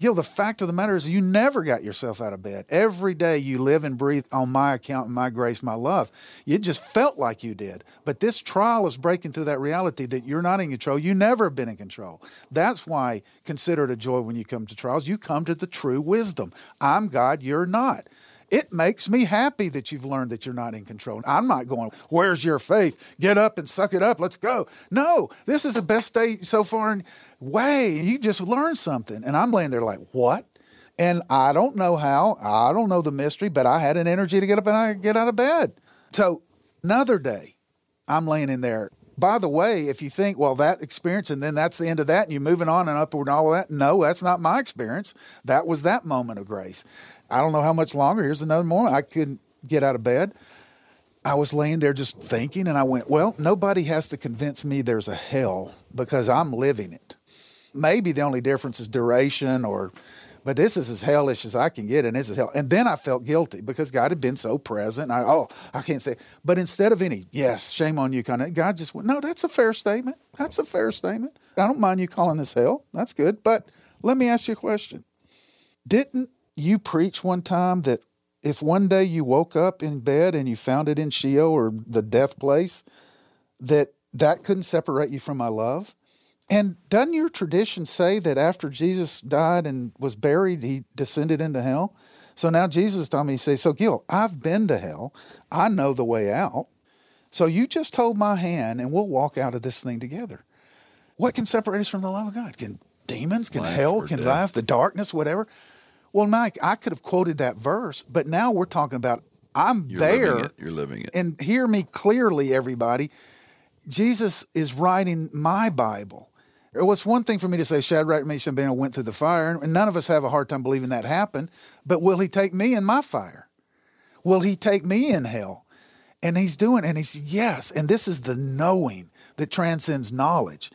Gil, the fact of the matter is you never got yourself out of bed. Every day you live and breathe on my account my grace, my love. You just felt like you did. But this trial is breaking through that reality that you're not in control. You never have been in control. That's why consider it a joy when you come to trials. You come to the true wisdom. I'm God, you're not. It makes me happy that you've learned that you're not in control. I'm not going, where's your faith? Get up and suck it up. Let's go. No, this is the best day so far. And way, you just learned something. And I'm laying there like, what? And I don't know how. I don't know the mystery, but I had an energy to get up and I get out of bed. So another day, I'm laying in there. By the way, if you think, well, that experience and then that's the end of that and you're moving on and upward and all of that, no, that's not my experience. That was that moment of grace. I don't know how much longer. Here's another moment. I couldn't get out of bed. I was laying there just thinking, and I went, well, nobody has to convince me there's a hell because I'm living it. Maybe the only difference is duration or but this is as hellish as I can get, and this is hell. And then I felt guilty because God had been so present. I oh, I can't say. But instead of any yes, shame on you kind of, God just went, no, that's a fair statement. That's a fair statement. I don't mind you calling this hell. That's good. But let me ask you a question. Didn't you preach one time that if one day you woke up in bed and you found it in Sheol or the death place, that that couldn't separate you from my love? And doesn't your tradition say that after Jesus died and was buried, he descended into hell? So now Jesus told me, he says, So Gil, I've been to hell. I know the way out. So you just hold my hand and we'll walk out of this thing together. What can separate us from the love of God? Can demons, can Life hell, can death. life, the darkness, whatever? Well, Mike, I could have quoted that verse, but now we're talking about I'm You're there. living it. You're living it. And hear me clearly, everybody. Jesus is writing my Bible. It was one thing for me to say Shadrach, Meshach, and Abednego went through the fire, and none of us have a hard time believing that happened. But will he take me in my fire? Will he take me in hell? And he's doing, and he's yes. And this is the knowing that transcends knowledge.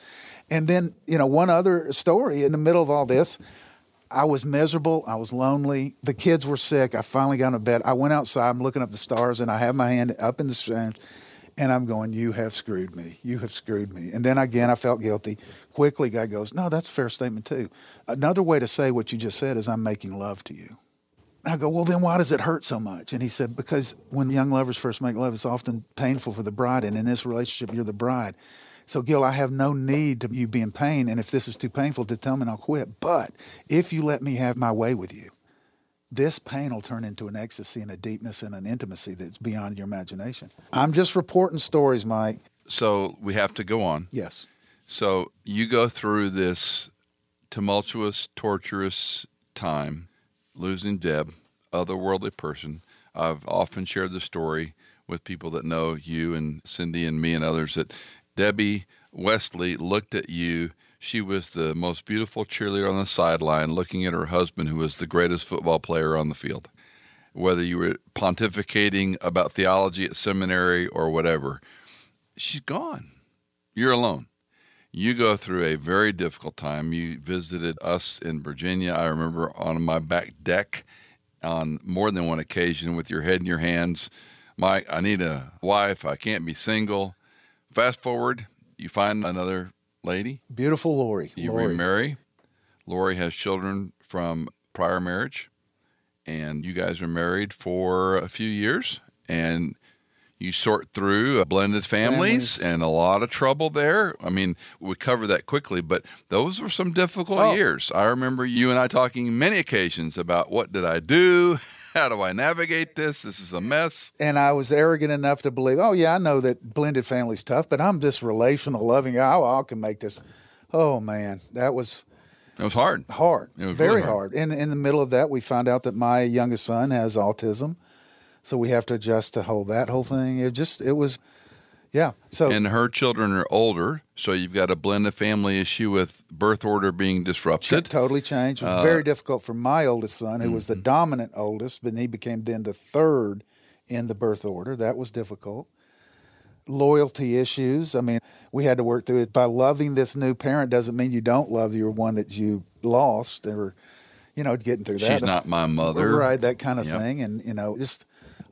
And then, you know, one other story in the middle of all this, I was miserable. I was lonely. The kids were sick. I finally got into bed. I went outside. I'm looking up the stars, and I have my hand up in the sand, and I'm going, "You have screwed me. You have screwed me." And then again, I felt guilty. Quickly, God goes, "No, that's a fair statement too." Another way to say what you just said is, "I'm making love to you." I go, well, then why does it hurt so much? And he said, because when young lovers first make love, it's often painful for the bride. And in this relationship, you're the bride. So, Gil, I have no need to you be in pain. And if this is too painful, to tell me and I'll quit. But if you let me have my way with you, this pain will turn into an ecstasy and a deepness and an intimacy that's beyond your imagination. I'm just reporting stories, Mike. so we have to go on. Yes. So you go through this tumultuous, torturous time, losing Deb, otherworldly person. I've often shared the story with people that know you and Cindy and me and others that Debbie Wesley looked at you. She was the most beautiful cheerleader on the sideline, looking at her husband, who was the greatest football player on the field. Whether you were pontificating about theology at seminary or whatever, she's gone. You're alone. You go through a very difficult time. You visited us in Virginia. I remember on my back deck on more than one occasion with your head in your hands. Mike, I need a wife. I can't be single. Fast forward, you find another lady. Beautiful Lori. You Lori. remarry. Lori has children from prior marriage, and you guys are married for a few years. And you sort through a blended families, Families. and a lot of trouble there. I mean, we covered that quickly, but those were some difficult Oh. years. I remember you and I talking many occasions about what did I do? How do I navigate this? This is a mess. and I was arrogant enough to believe, oh yeah, I know that blended family's tough, but I'm this relational, loving. Oh, I can make this. Oh man, that was It was hard. hard, It was very really hard. hard. And in the middle of that, we found out that my youngest son has autism, so we have to adjust to hold that whole thing. It just, it was, yeah. So And her children are older, so you've got a blended family issue with birth order being disrupted. totally changed. Uh, very difficult for my oldest son, who was the mm-hmm. dominant oldest, but he became then the third in the birth order. That was difficult. Loyalty issues. I mean, we had to work through it. By loving this new parent doesn't mean you don't love your one that you lost, or you know, getting through that. She's not my mother. right, that kind of Yep. thing, and you know, just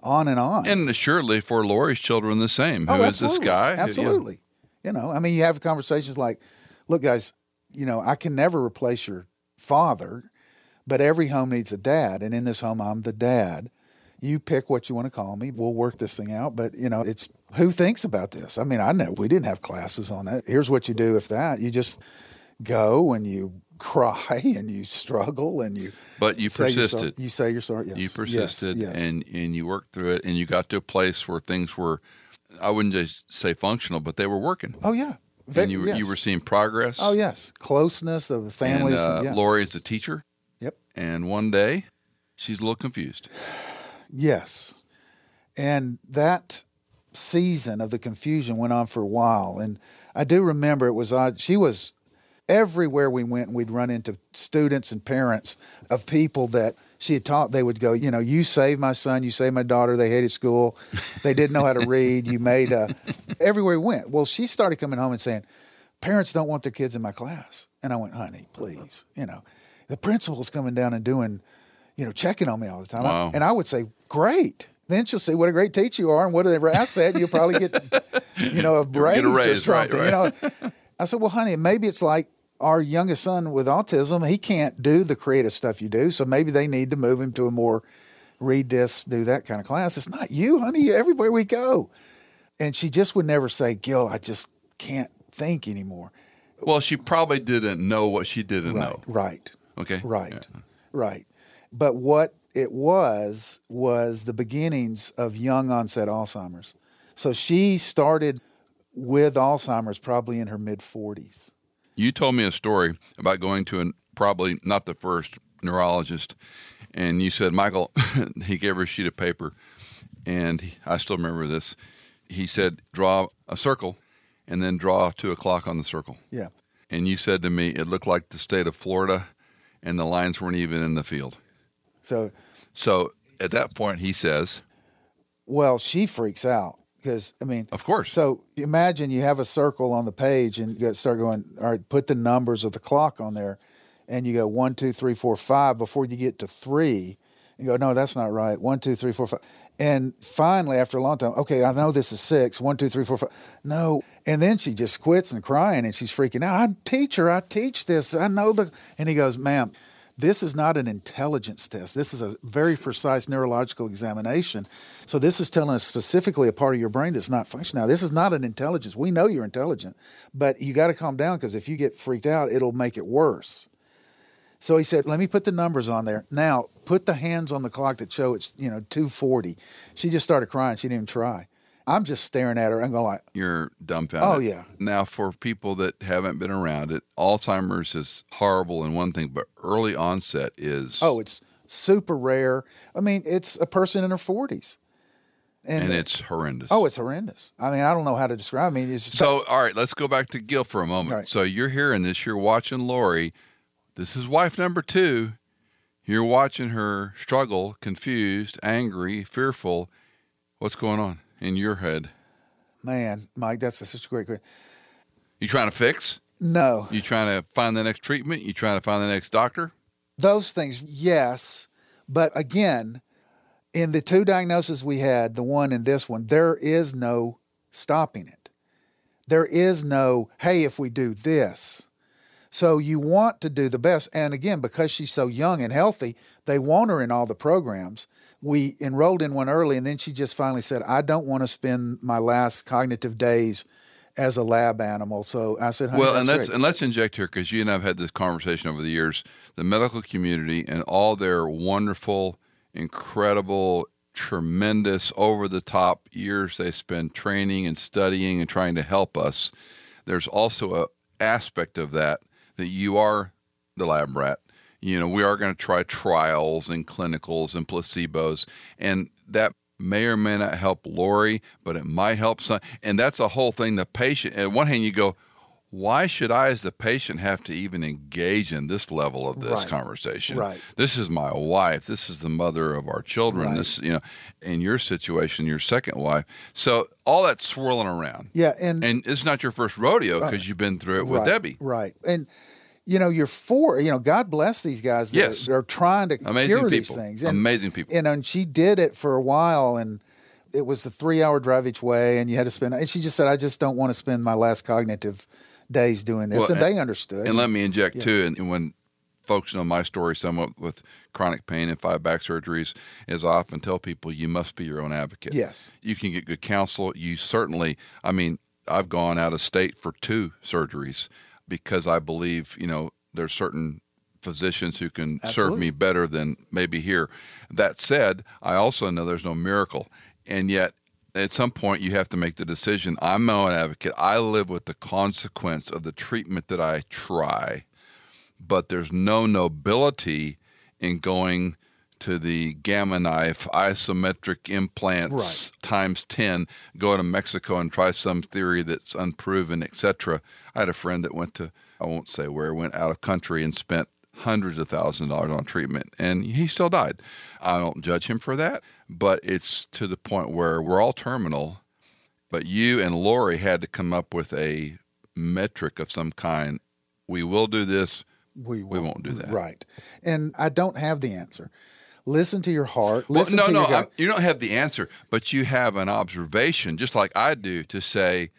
on and on. And assuredly for Lori's children, the same. Oh, who Oh, is absolutely. this guy? Yeah. Absolutely. You know, I mean, you have conversations like, look, guys, you know, I can never replace your father, but every home needs a dad. And in this home, I'm the dad. You pick what you want to call me. We'll work this thing out. But, you know, it's who thinks about this? I mean, I know we didn't have classes on that. Here's what you do if that. You just go and you cry and you struggle and you But you persisted. you say you're sorry. Yes. You persisted Yes. and and you worked through it and you got to a place where things were I wouldn't just say functional, but they were working. oh, yeah. Ve- and you were you were seeing progress. Oh, yes. Closeness of families. And, uh, yeah. Lori is a teacher. Yep. And one day she's a little confused. Yes. And that season of the confusion went on for a while. And I do remember it was odd. She was everywhere we went, we'd run into students and parents of people that she had taught. They would go, You know, you saved my son, you saved my daughter. They hated school. They didn't know how to read. You made a. Everywhere we went. Well, she started coming home and saying, Parents don't want their kids in my class. And I went, Honey, please. You know, the principal's coming down and doing, you know, checking on me all the time. Wow. And I would say, Great. Then she'll say what a great teacher you are, and whatever I said, you'll probably get, you know, a raise, raise, or right, something. You know, I said, well, honey, maybe it's like our youngest son with autism. He can't do the creative stuff you do, so maybe they need to move him to a more read this, do that kind of class. It's not you, honey. Everywhere we go, and she just would never say, Gil, I just can't think anymore. Well, she probably didn't know what she didn't Right, know. right. Okay. Right. Yeah. Right. But what it was was the beginnings of young onset Alzheimer's. So she started with Alzheimer's probably in her mid 40s. You told me a story about going to an probably not the first neurologist, and you said Michael. he gave her a sheet of paper, and he, I still remember this. He said, "Draw a circle, and then draw two o'clock on the circle." Yeah. And you said to me, it looked like the state of Florida, and the lines weren't even in the field. So, So at that point, he says, well, she freaks out because, I mean, "Of course." so imagine you have a circle on the page and you start going, all right, put the numbers of the clock on there. And you go one, two, three, four, five before you get to three. You go, no, that's not right. One, two, three, four, five. And finally, after a long time, okay, I know this is six. One, two, three, four, five. No. And then she just quits and crying and she's freaking out. I'm a teacher. I teach this. I know the. And he goes, ma'am, this is not an intelligence test. This is a very precise neurological examination. So this is telling us specifically a part of your brain that's not functioning. Now, this is not an intelligence. We know you're intelligent, but you got to calm down because if you get freaked out, it'll make it worse. So he said, "Let me put the numbers on there. Now, put the hands on the clock that show it's you know 2:40." She just started crying. She didn't even try. I'm just staring at her. I'm going like, You're dumbfounded. Oh, yeah. Now, for people that haven't been around it, Alzheimer's is horrible in one thing, but early onset is. "Oh, it's super rare." I mean, it's a person in her 40s, and it's horrendous. oh, it's horrendous. I mean, I don't know how to describe. I mean, it's so all right. Let's go back to Gil for a moment. Right. So you're hearing this. You're watching Lori. This is wife number two. You're watching her struggle, confused, angry, fearful. What's going on in your head? man, Mike, that's such a great question. You trying to fix? No, You trying to find the next treatment? You trying to find the next doctor? those things, yes, but again, in the two diagnoses we had, the one and this one, there is no stopping it. There is no, hey, if we do this. So you want to do the best. And again, because she's so young and healthy, they want her in all the programs. We enrolled in one early, and then she just finally said, I don't want to spend my last cognitive days as a lab animal. So I said, Honey, well, and let's great. and let's inject here because you and I've had this conversation over the years. The medical community and all their wonderful, incredible, tremendous, over the top years they spend training and studying and trying to help us. There's also a aspect of that that you are the lab rat. You know, we are going to try trials and clinicals and placebos, and that may or may not help Lori, but it might help some. And that's a whole thing. The patient, at one hand, you go, why should I, as the patient, have to even engage in this level of this Right. conversation? Right. This is my wife. This is the mother of our children. Right. This, you know, in your situation, your second wife. So all that swirling around. yeah, and And it's not your first rodeo because you've been through it with right, Debbie. Right. And you know, you're for you know, God bless these guys that Yes. are trying to Amazing cure people. these things. And, Amazing people. and, and she did it for a while and it was a three hour drive each way and you had to spend and she just said, I just don't want to spend my last cognitive days doing this. Well, and, they understood. And let me inject too, and, and when folks know my story somewhat with chronic pain and five back surgeries, is I often tell people you must be your own advocate. Yes. You can get good counsel. You certainly, I mean, I've gone out of state for two surgeries because I believe, you know, there's certain physicians who can serve me better than maybe here. That said, I also know there's no miracle. And yet, at some point, you have to make the decision. I'm my own advocate. I live with the consequence of the treatment that I try, but there's no nobility in going to the gamma knife isometric implants times 10 go to mexico and try some theory that's unproven etc i had a friend that went to i won't say where went out of country and spent hundreds of thousands of dollars on treatment and he still died i don't judge him for that but it's to the point where we're all terminal but you and lori had to come up with a metric of some kind we will do this we, we won't do that. Right. And I don't have the answer. Listen to your heart. Well, no, to no, your gut. You don't have the answer, but you have an observation, just like I do, to say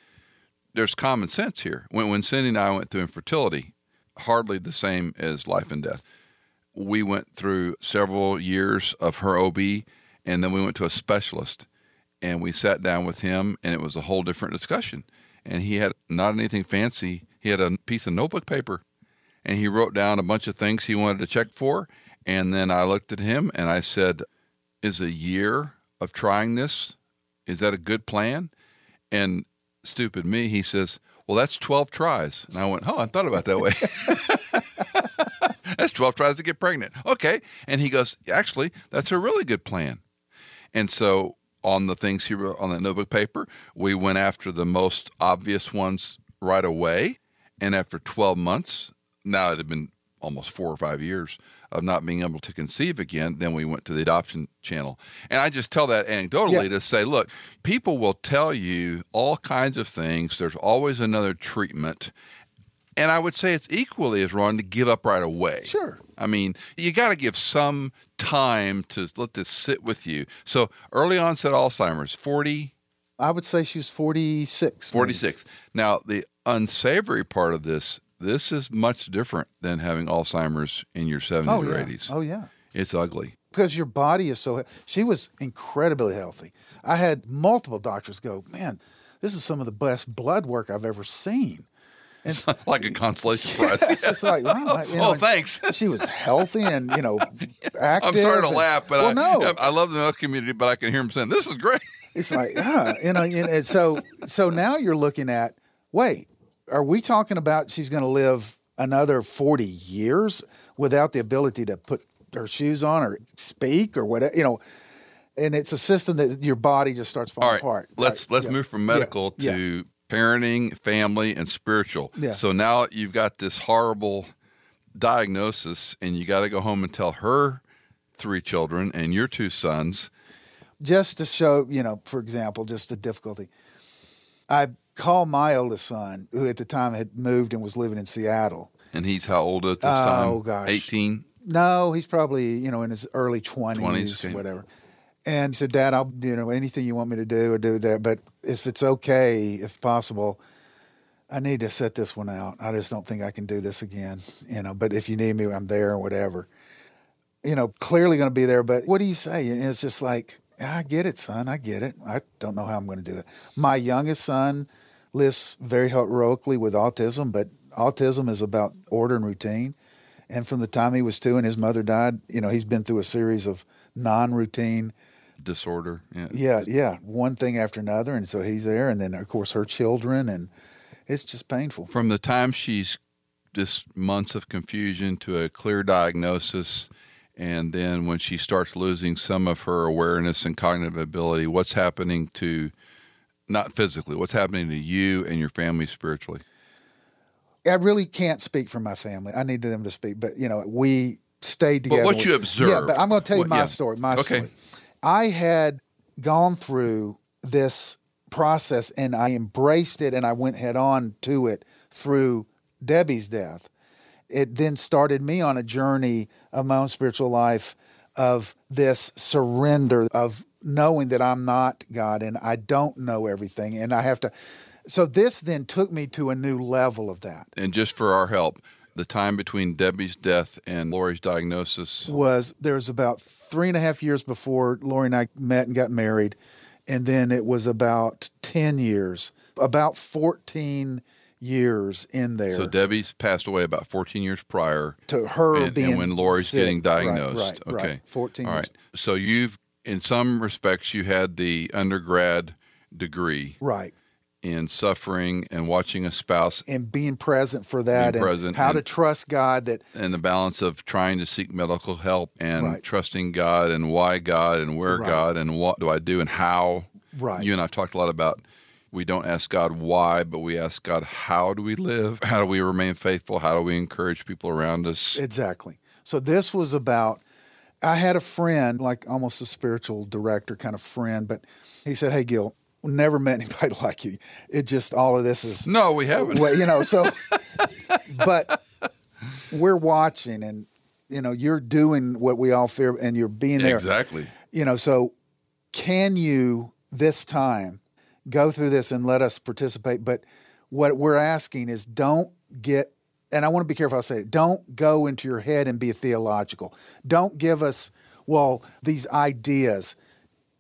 there's common sense here. When when Cindy and I went through infertility, hardly the same as life and death. We went through several years of her OB, and then we went to a specialist, and we sat down with him, and it was a whole different discussion. And he had not anything fancy. He had a piece of notebook paper and he wrote down a bunch of things he wanted to check for. And then I looked at him and I said, Is a year of trying this, is that a good plan? And stupid me, he says, Well, that's 12 tries. And I went, Oh, I thought about that way. that's 12 tries to get pregnant. Okay. And he goes, Actually, that's a really good plan. And so on the things he wrote on that notebook paper, we went after the most obvious ones right away. And after 12 months, now it had been almost four or five years of not being able to conceive again, then we went to the adoption channel. And I just tell that anecdotally Yeah. to say, look, people will tell you all kinds of things. There's always another treatment. And I would say it's equally as wrong to give up right away. Sure. I mean, you got to give some time to let this sit with you. So early onset Alzheimer's, 40, I would say she was 46. maybe. 46. Now, the unsavory part of this, this is much different than having Alzheimer's in your 70s Oh, or 80s. Oh, yeah. It's ugly. because your body is so she was incredibly healthy i had multiple doctors go man this is some of the best blood work i've ever seen so, like a consolation prize. it's like wow you know, oh, thanks. she was healthy and you know active I'm sorry to and- laugh, but well, I, no I love the medical community, but I can hear him saying, this is great. it's like ah, you know and and so so now you're looking at wait are we talking about she's going to live another 40 years without the ability to put her shoes on or speak or whatever you know and it's a system that your body just starts falling All right, apart let's Right, let's yeah. move from medical yeah. to parenting, family, and spiritual. Yeah. So now you've got this horrible diagnosis, and you got to go home and tell her three children and your two sons. just to show, you know, for example, just the difficulty. I called my oldest son, who at the time had moved and was living in Seattle. And he's how old at this time? Oh, gosh. 18? No, he's probably, you know, in his early 20s, 20s, okay. whatever. And said, Dad, I'll, you know, anything you want me to do or do that. But if it's okay, if possible, I need to set this one out. I just don't think I can do this again, you know. But if you need me, I'm there or whatever. You know, clearly going to be there. But what do you say? And it's just like, I get it, son. I get it. I don't know how I'm going to do it. My youngest son lives very heroically with autism, but autism is about order and routine. And from the time he was two and his mother died, you know, he's been through a series of non-routine disorder. Yeah. Yeah, yeah, one thing after another, and so he's there, and then of course her children, and it's just painful. From the time she's just months of confusion to a clear diagnosis, and then when she starts losing some of her awareness and cognitive ability, what's happening to not physically, what's happening to you and your family spiritually? I really can't speak for my family. I need them to speak, but you know, we stayed together. But what you observed? Yeah, but I'm going to tell you What- my yeah. story. My Okay. story. I had gone through this process and I embraced it and I went head on to it through Debbie's death. It then started me on a journey of my own spiritual life of this surrender of knowing that I'm not God and I don't know everything and I have to so this then took me to a new level of that. And just for our help, the time between Debbie's death and Lori's diagnosis. was there was about three and a half years before Lori and I met and got married. And then it was about 10 years, about 14 years in there So Debbie's passed away about 14 years prior. to her and, being and when Lori's sick. getting diagnosed. Right, right, okay. 14 All years. right. So you've, in some respects, you had the undergrad degree Right. in suffering and watching a spouse And being present for that and present how to trust God that and the balance of trying to seek medical help and Right. trusting God and why God and where Right. God and what do I do and how. Right. You and I've talked a lot about we don't ask God why, but we ask God how do we live? How do we remain faithful? How do we encourage people around us? Exactly. So this was about. I had a friend, like almost a spiritual director kind of friend, but he said, "Hey, Gil, never met anybody like you. It just all of this is no, we haven't. well, you know, so but we're watching and you know, you're doing what we all fear and you're being there. Exactly. You know, so can you this time go through this and let us participate? But what we're asking is don't get and I want to be careful I say it. Don't go into your head and be theological. Don't give us, well, these ideas.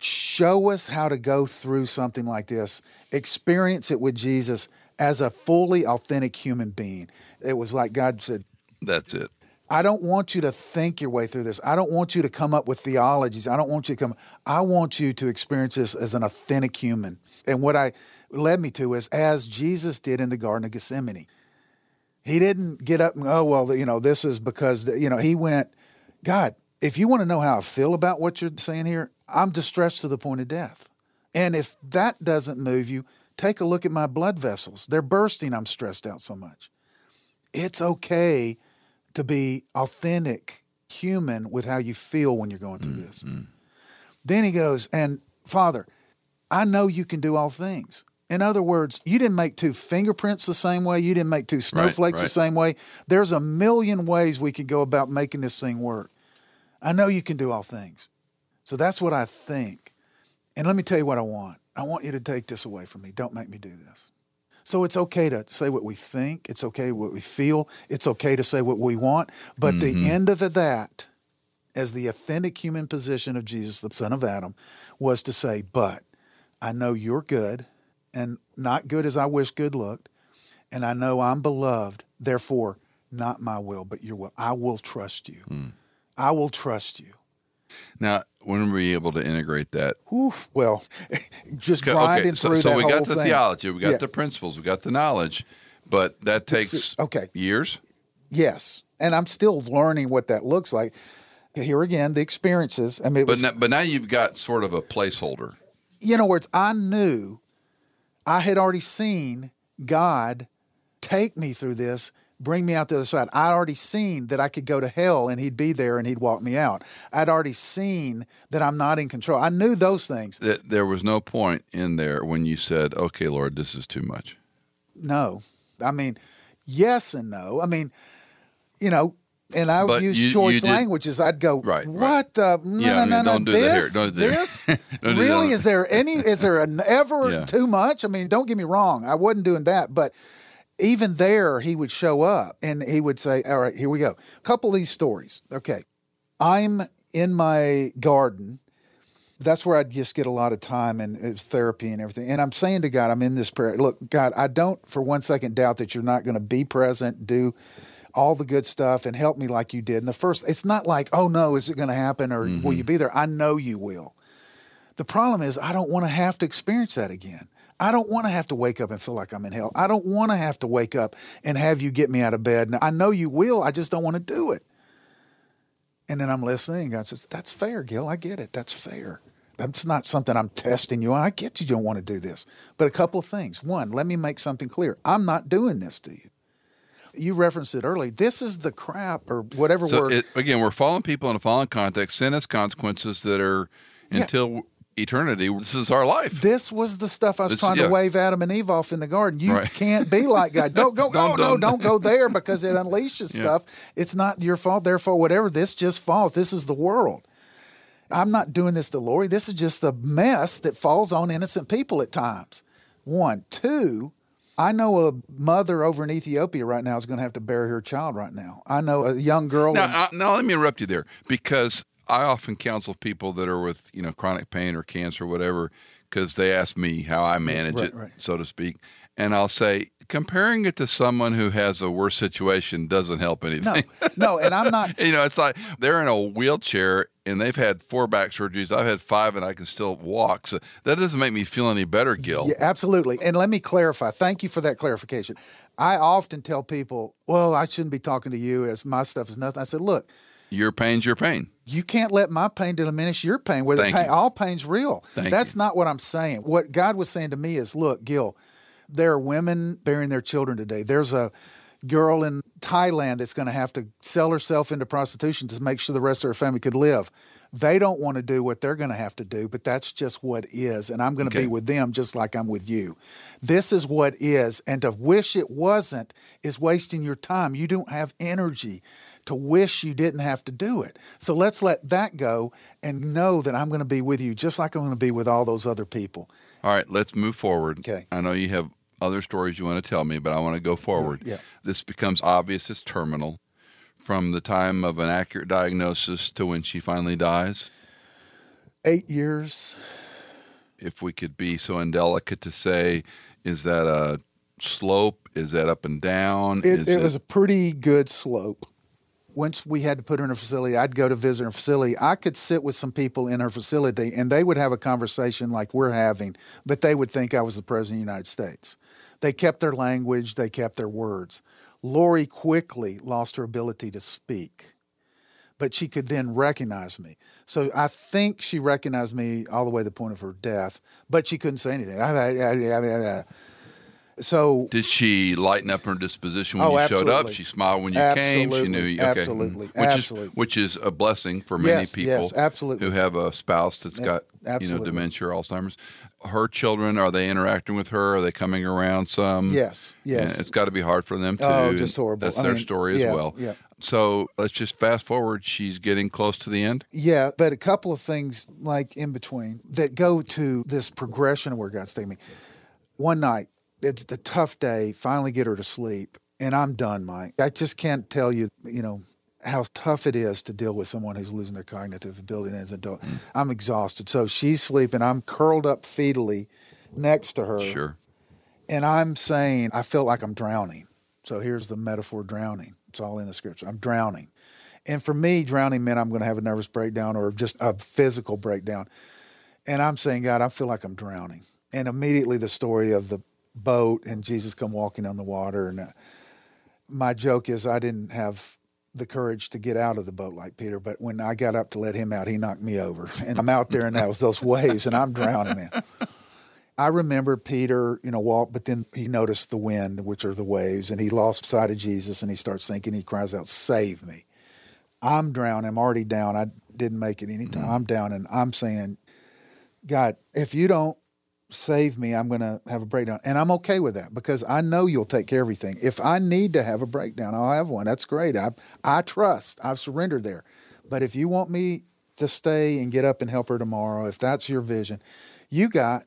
Show us how to go through something like this. Experience it with Jesus as a fully authentic human being. It was like God said, That's it. I don't want you to think your way through this. I don't want you to come up with theologies. I don't want you to come. I want you to experience this as an authentic human. And what I led me to is as Jesus did in the Garden of Gethsemane. He didn't get up and oh well, you know, this is because you know he went. God, if you want to know how I feel about what you're saying here, I'm distressed to the point of death. And if that doesn't move you, take a look at my blood vessels. They're bursting. I'm stressed out so much. It's okay to be authentic, human with how you feel when you're going through mm-hmm. this. Then he goes, and Father, I know you can do all things. In other words, you didn't make two fingerprints the same way. You didn't make two snowflakes the right. same way. There's a million ways we could go about making this thing work. I know you can do all things. So that's what I think. And let me tell you what I want. I want you to take this away from me. Don't make me do this. So it's okay to say what we think. It's okay what we feel. It's okay to say what we want. But the mm-hmm. end of it, that, as the authentic human position of Jesus, the son of Adam, was to say, But I know you're good and not good as I wish good looked. And I know I'm beloved. Therefore, not my will, but your will. I will trust you. Hmm. I will trust you. Now, when were you able to integrate that? Whew, well, just Okay, grinding so, through so that we got the thing. theology, we got Yeah. the principles, we got the knowledge, but that takes okay. years. Yes, and I'm still learning what that looks like. Here again, the experiences. I mean, it But was, now, but now you've got sort of a placeholder. you know, words. I knew, I had already seen God take me through this bring me out the other side. I'd already seen that I could go to hell and he'd be there and he'd walk me out. I'd already seen that I'm not in control. I knew those things. There was no point in there when you said, "Okay, Lord, this is too much." No. I mean, yes and no. I mean, you know, and I would But use you- choice you did- languages. I'd go, Right, right. what the? No, Yeah, no, I mean, no, no. here. This, do this, really? Is there any? Is there an ever Yeah. too much? I mean, don't get me wrong. I wasn't doing that, but even there, he would show up and he would say, "All right, here we go." A couple of these stories. Okay, I'm in my garden. That's where I'd just get a lot of time and it was therapy and everything. And I'm saying to God, I'm in this prayer. Look, God, I don't for one second doubt that you're not going to be present, do all the good stuff, and help me like you did. And the first, it's not like, oh no, is it going to happen or will mm-hmm. you be there? I know you will. The problem is, I don't want to have to experience that again. I don't want to have to wake up and feel like I'm in hell. I don't want to have to wake up and have you get me out of bed. And I know you will. I just don't want to do it. And then I'm listening. God says, That's fair, Gil. I get it. That's fair. That's not something I'm testing you on. I get you don't want to do this. But a couple of things. One, let me make something clear. I'm not doing this to you. You referenced it early. This is the crap or whatever So word. it, again, we're fallen people in a fallen context. Sin has consequences that are Yeah. until eternity. This is our life. This was the stuff I was This- trying yeah. to wave Adam and Eve off in the garden. You Right. can't be like God. Don't go. Don't- no, don't go there because it unleashes Yeah. stuff. It's not your fault. Therefore, whatever. This just falls. This is the world. I'm not doing this to Lori. This is just the mess that falls on innocent people at times. One, two. I know a mother over in Ethiopia right now is going to have to bury her child right now. I know a young girl. Now, in- uh, now let me interrupt you there because I often counsel people that are with you know chronic pain or cancer or whatever because they ask me how I manage right, it, right. so to speak, and I'll say comparing it to someone who has a worse situation doesn't help no, anything. no, and I'm not. you know, it's like they're in a wheelchair and they've had four back surgeries. I've had five and I can still walk. So that doesn't make me feel any better, Gil. Yeah, absolutely. And let me clarify. Thank you for that clarification. I often tell people, well, I shouldn't be talking to you as my stuff is nothing. I said, look, Your pain's your pain. you can't let my pain diminish your pain. Thank pain, you. all pain's real. Thank That's you. not what I'm saying. What God was saying to me is, look, Gil, there are women bearing their children today. There's a girl in Thailand that's going to have to sell herself into prostitution to make sure the rest of her family could live. They don't want to do what they're going to have to do, but that's just what is. And I'm going to Okay. be with them just like I'm with you. This is what is. And to wish it wasn't is wasting your time. You don't have energy to wish you didn't have to do it. So let's let that go and know that I'm going to be with you just like I'm going to be with all those other people. All right, let's move forward. Okay. I know you have other stories you want to tell me, but I want to go forward. yeah. This becomes obvious it's terminal from the time of an accurate diagnosis to when she finally dies. Eight years. If we could be so indelicate to say, is that a slope? Is that up and down? It, Is it was a pretty good slope. Once we had to put her in a facility, I'd go to visit her facility. I could sit with some people in her facility and they would have a conversation like we're having, but they would think I was the President of the United States. They kept their language, they kept their words. Lori quickly lost her ability to speak, but she could then recognize me. So I think she recognized me all the way to the point of her death, but she couldn't say anything. Ah, ah, ah, so Did she lighten up her disposition when Oh, you showed up? She smiled when you came. She knew. Absolutely. Okay. Absolutely. Which Absolutely. is which is a blessing for many Yes, people. yes, absolutely. Who have a spouse that's got you know dementia or Alzheimer's. Her children are they interacting with her? Are they coming around some? Yes, yes. And it's got to be hard for them too. Oh, just horrible. That's I their mean, story yeah, as well. yeah. So let's just fast forward. She's getting close to the end. Yeah, but a couple of things like in between that go to this progression of where God's taking me. One night, it's the tough day, finally get her to sleep, and I'm done, Mike. I just can't tell you, you know, how tough it is to deal with someone who's losing their cognitive ability as an adult. Mm. I'm exhausted. So she's sleeping. I'm curled up fetally next to her. Sure. And I'm saying, I feel like I'm drowning. So here's the metaphor drowning. It's all in the scripture. I'm drowning. And for me, drowning meant I'm going to have a nervous breakdown or just a physical breakdown. And I'm saying, God, I feel like I'm drowning. And immediately the story of the boat and Jesus come walking on the water. And uh, my joke is, I didn't have the courage to get out of the boat like Peter, but when I got up to let him out, he knocked me over. And I'm out there and that was those waves and I'm drowning, man. I remember Peter, you know, walk, but then he noticed the wind, which are the waves, and he lost sight of Jesus and he starts thinking, he cries out, Save me. I'm drowning. I'm already down. I didn't make it any time. Mm-hmm. I'm down and I'm saying, God, if you don't save me, I'm going to have a breakdown. And I'm okay with that because I know you'll take care of everything. If I need to have a breakdown, I'll have one. That's great. I, I trust. I've surrendered there. But if you want me to stay and get up and help her tomorrow, if that's your vision, you got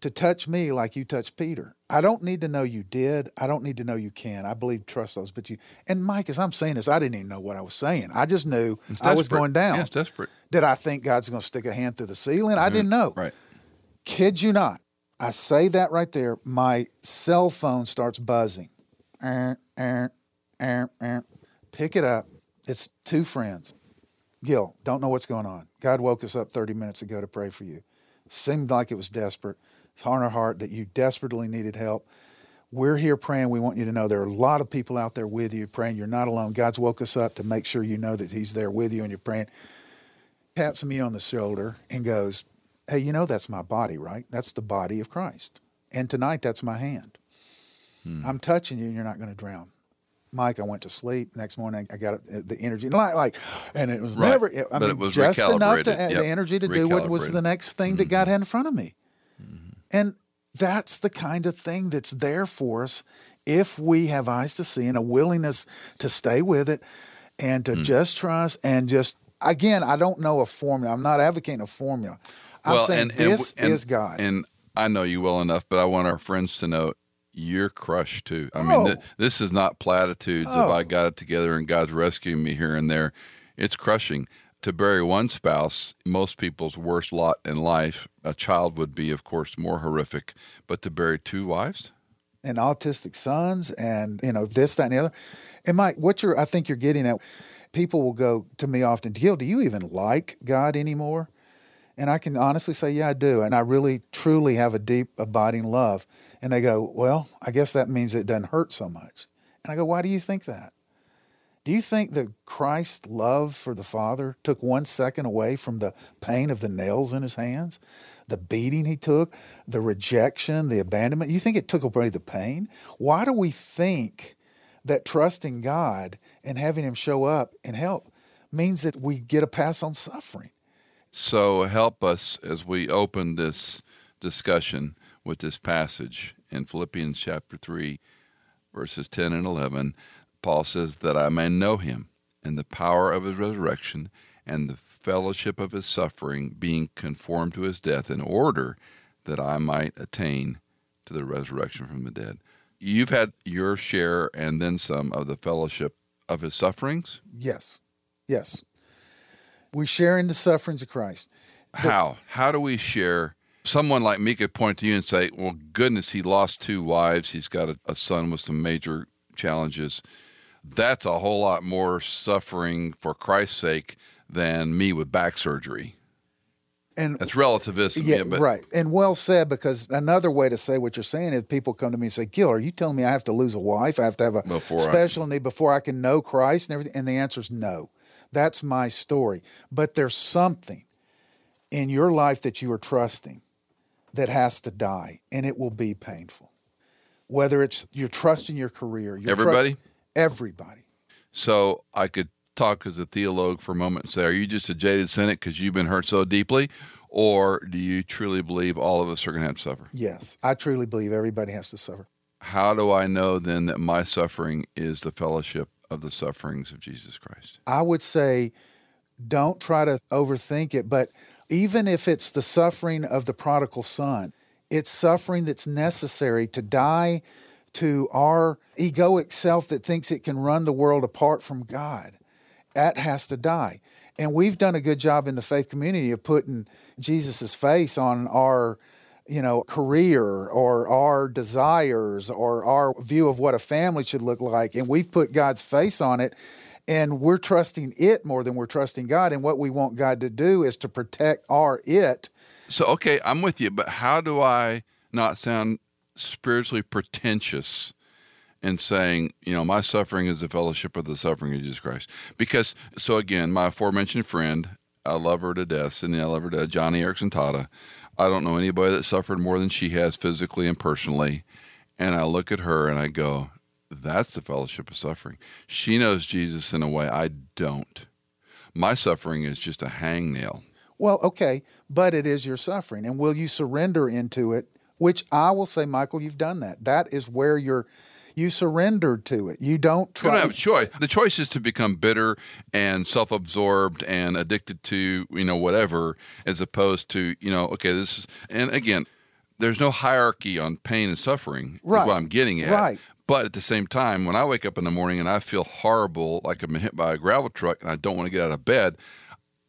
to touch me like you touched Peter. I don't need to know you did. I don't need to know you can. I believe trust those. But you and Mike, as I'm saying this, I didn't even know what I was saying. I just knew I was going down. Yeah, it's desperate. Did I think God's going to stick a hand through the ceiling? I mm-hmm. didn't know. Right. Kid you not. I say that right there. My cell phone starts buzzing. Er, er, er. Pick it up. It's two friends. Gil, don't know what's going on. God woke us up 30 minutes ago to pray for you. Seemed like it was desperate. It's on our heart that you desperately needed help. We're here praying. We want you to know there are a lot of people out there with you praying. You're not alone. God's woke us up to make sure you know that He's there with you and you're praying. Taps me on the shoulder and goes, Hey, you know that's my body, right? That's the body of Christ. And tonight, that's my hand. Hmm. I'm touching you and you're not going to drown. Mike, I went to sleep. Next morning, I got the energy, like, like, and it was right. never. I but mean, it was just enough to yep. the energy to do what was the next thing mm-hmm. that God had in front of me. Mm-hmm. And that's the kind of thing that's there for us if we have eyes to see and a willingness to stay with it and to mm. just trust and just again, I don't know a formula. I'm not advocating a formula. I'm well, saying and, this and, is God. And I know you well enough, but I want our friends to know you're crushed too. I mean, th- oh. this is not platitudes Oh. of I oh. got it together and God's rescuing me here and there. It's crushing. To bury one spouse, most people's worst lot in life, a child would be, of course, more horrific. But to bury two wives, and autistic sons and you know this that and the other and mike what you're i think you're getting at people will go to me often gil do you even like god anymore and i can honestly say yeah i do and i really truly have a deep abiding love and they go well i guess that means it doesn't hurt so much and i go why do you think that do you think that Christ's love for the Father took one second away from the pain of the nails in his hands? the beating he took, the rejection, the abandonment. You think it took away the pain? Why do we think that trusting God and having Him show up and help means that we get a pass on suffering? So help us as we open this discussion with this passage in Philippians chapter 3, verses 10 and 11. Paul says, That I may know Him and the power of His resurrection and the fellowship of his suffering, being conformed to his death, in order that I might attain to the resurrection from the dead. You've had your share and then some of the fellowship of his sufferings? Yes. Yes. We share in the sufferings of Christ. The, How? How do we share? Someone like me could point to you and say, Well, goodness, he lost two wives. He's got a, a son with some major challenges. That's a whole lot more suffering for Christ's sake than me with back surgery. And that's relativism. Yeah, yeah but, right. And well said, because another way to say what you're saying is people come to me and say, Gil, are you telling me I have to lose a wife? I have to have a Before special need before I can know Christ and everything? And the answer is no. That's my story. But there's something in your life that you are trusting that has to die, and it will be painful. Whether it's you're trusting your career, you're tru- Everybody? everybody. So I could talk as a theologue for a moment and say, are you just a jaded cynic because you've been hurt so deeply? Or do you truly believe all of us are going to have to suffer? Yes, I truly believe everybody has to suffer. How do I know then that my suffering is the fellowship of the sufferings of Jesus Christ? I would say don't try to overthink it, but even if it's the suffering of the prodigal son, it's suffering that's necessary to die to our egoic self that thinks it can run the world apart from God. That has to die. And we've done a good job in the faith community of putting Jesus' face on our, you know, career or our desires or our view of what a family should look like. And we've put God's face on it and we're trusting it more than we're trusting God. And what we want God to do is to protect our it. So, okay, I'm with you, but how do I not sound spiritually pretentious in saying, you know, my suffering is the fellowship of the suffering of Jesus Christ? Because, so again, my aforementioned friend, I love her to death, Cindy, I love her to death, Joni Eareckson Tada. I don't know anybody that suffered more than she has physically and personally. And I look at her and I go, that's the fellowship of suffering. She knows Jesus in a way I don't. My suffering is just a hangnail. Well, okay, but it is your suffering. And will you surrender into it? Which I will say, Michael, you've done that. That is where you're you surrendered to it. You don't try. You don't have a choice. The choice is to become bitter and self-absorbed and addicted to you know whatever, as opposed to you know okay this is and again, there's no hierarchy on pain and suffering. Right. what I'm getting at. Right. But at the same time, when I wake up in the morning and I feel horrible, like I've been hit by a gravel truck, and I don't want to get out of bed,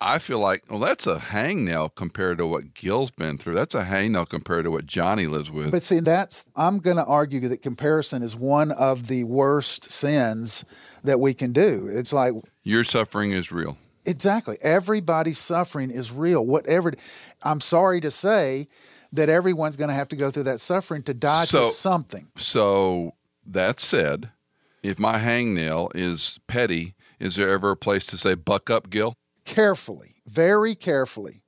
I feel like, well, that's a hangnail compared to what Gil's been through. That's a hangnail compared to what Joni lives with. But see, that's I'm going to argue that comparison is one of the worst sins that we can do. It's like your suffering is real. Exactly. Everybody's suffering is real. Whatever. I'm sorry to say that everyone's going to have to go through that suffering to die So- to something. So that said, if my hangnail is petty, is there ever a place to say "buck up, Gil"? Carefully, very carefully.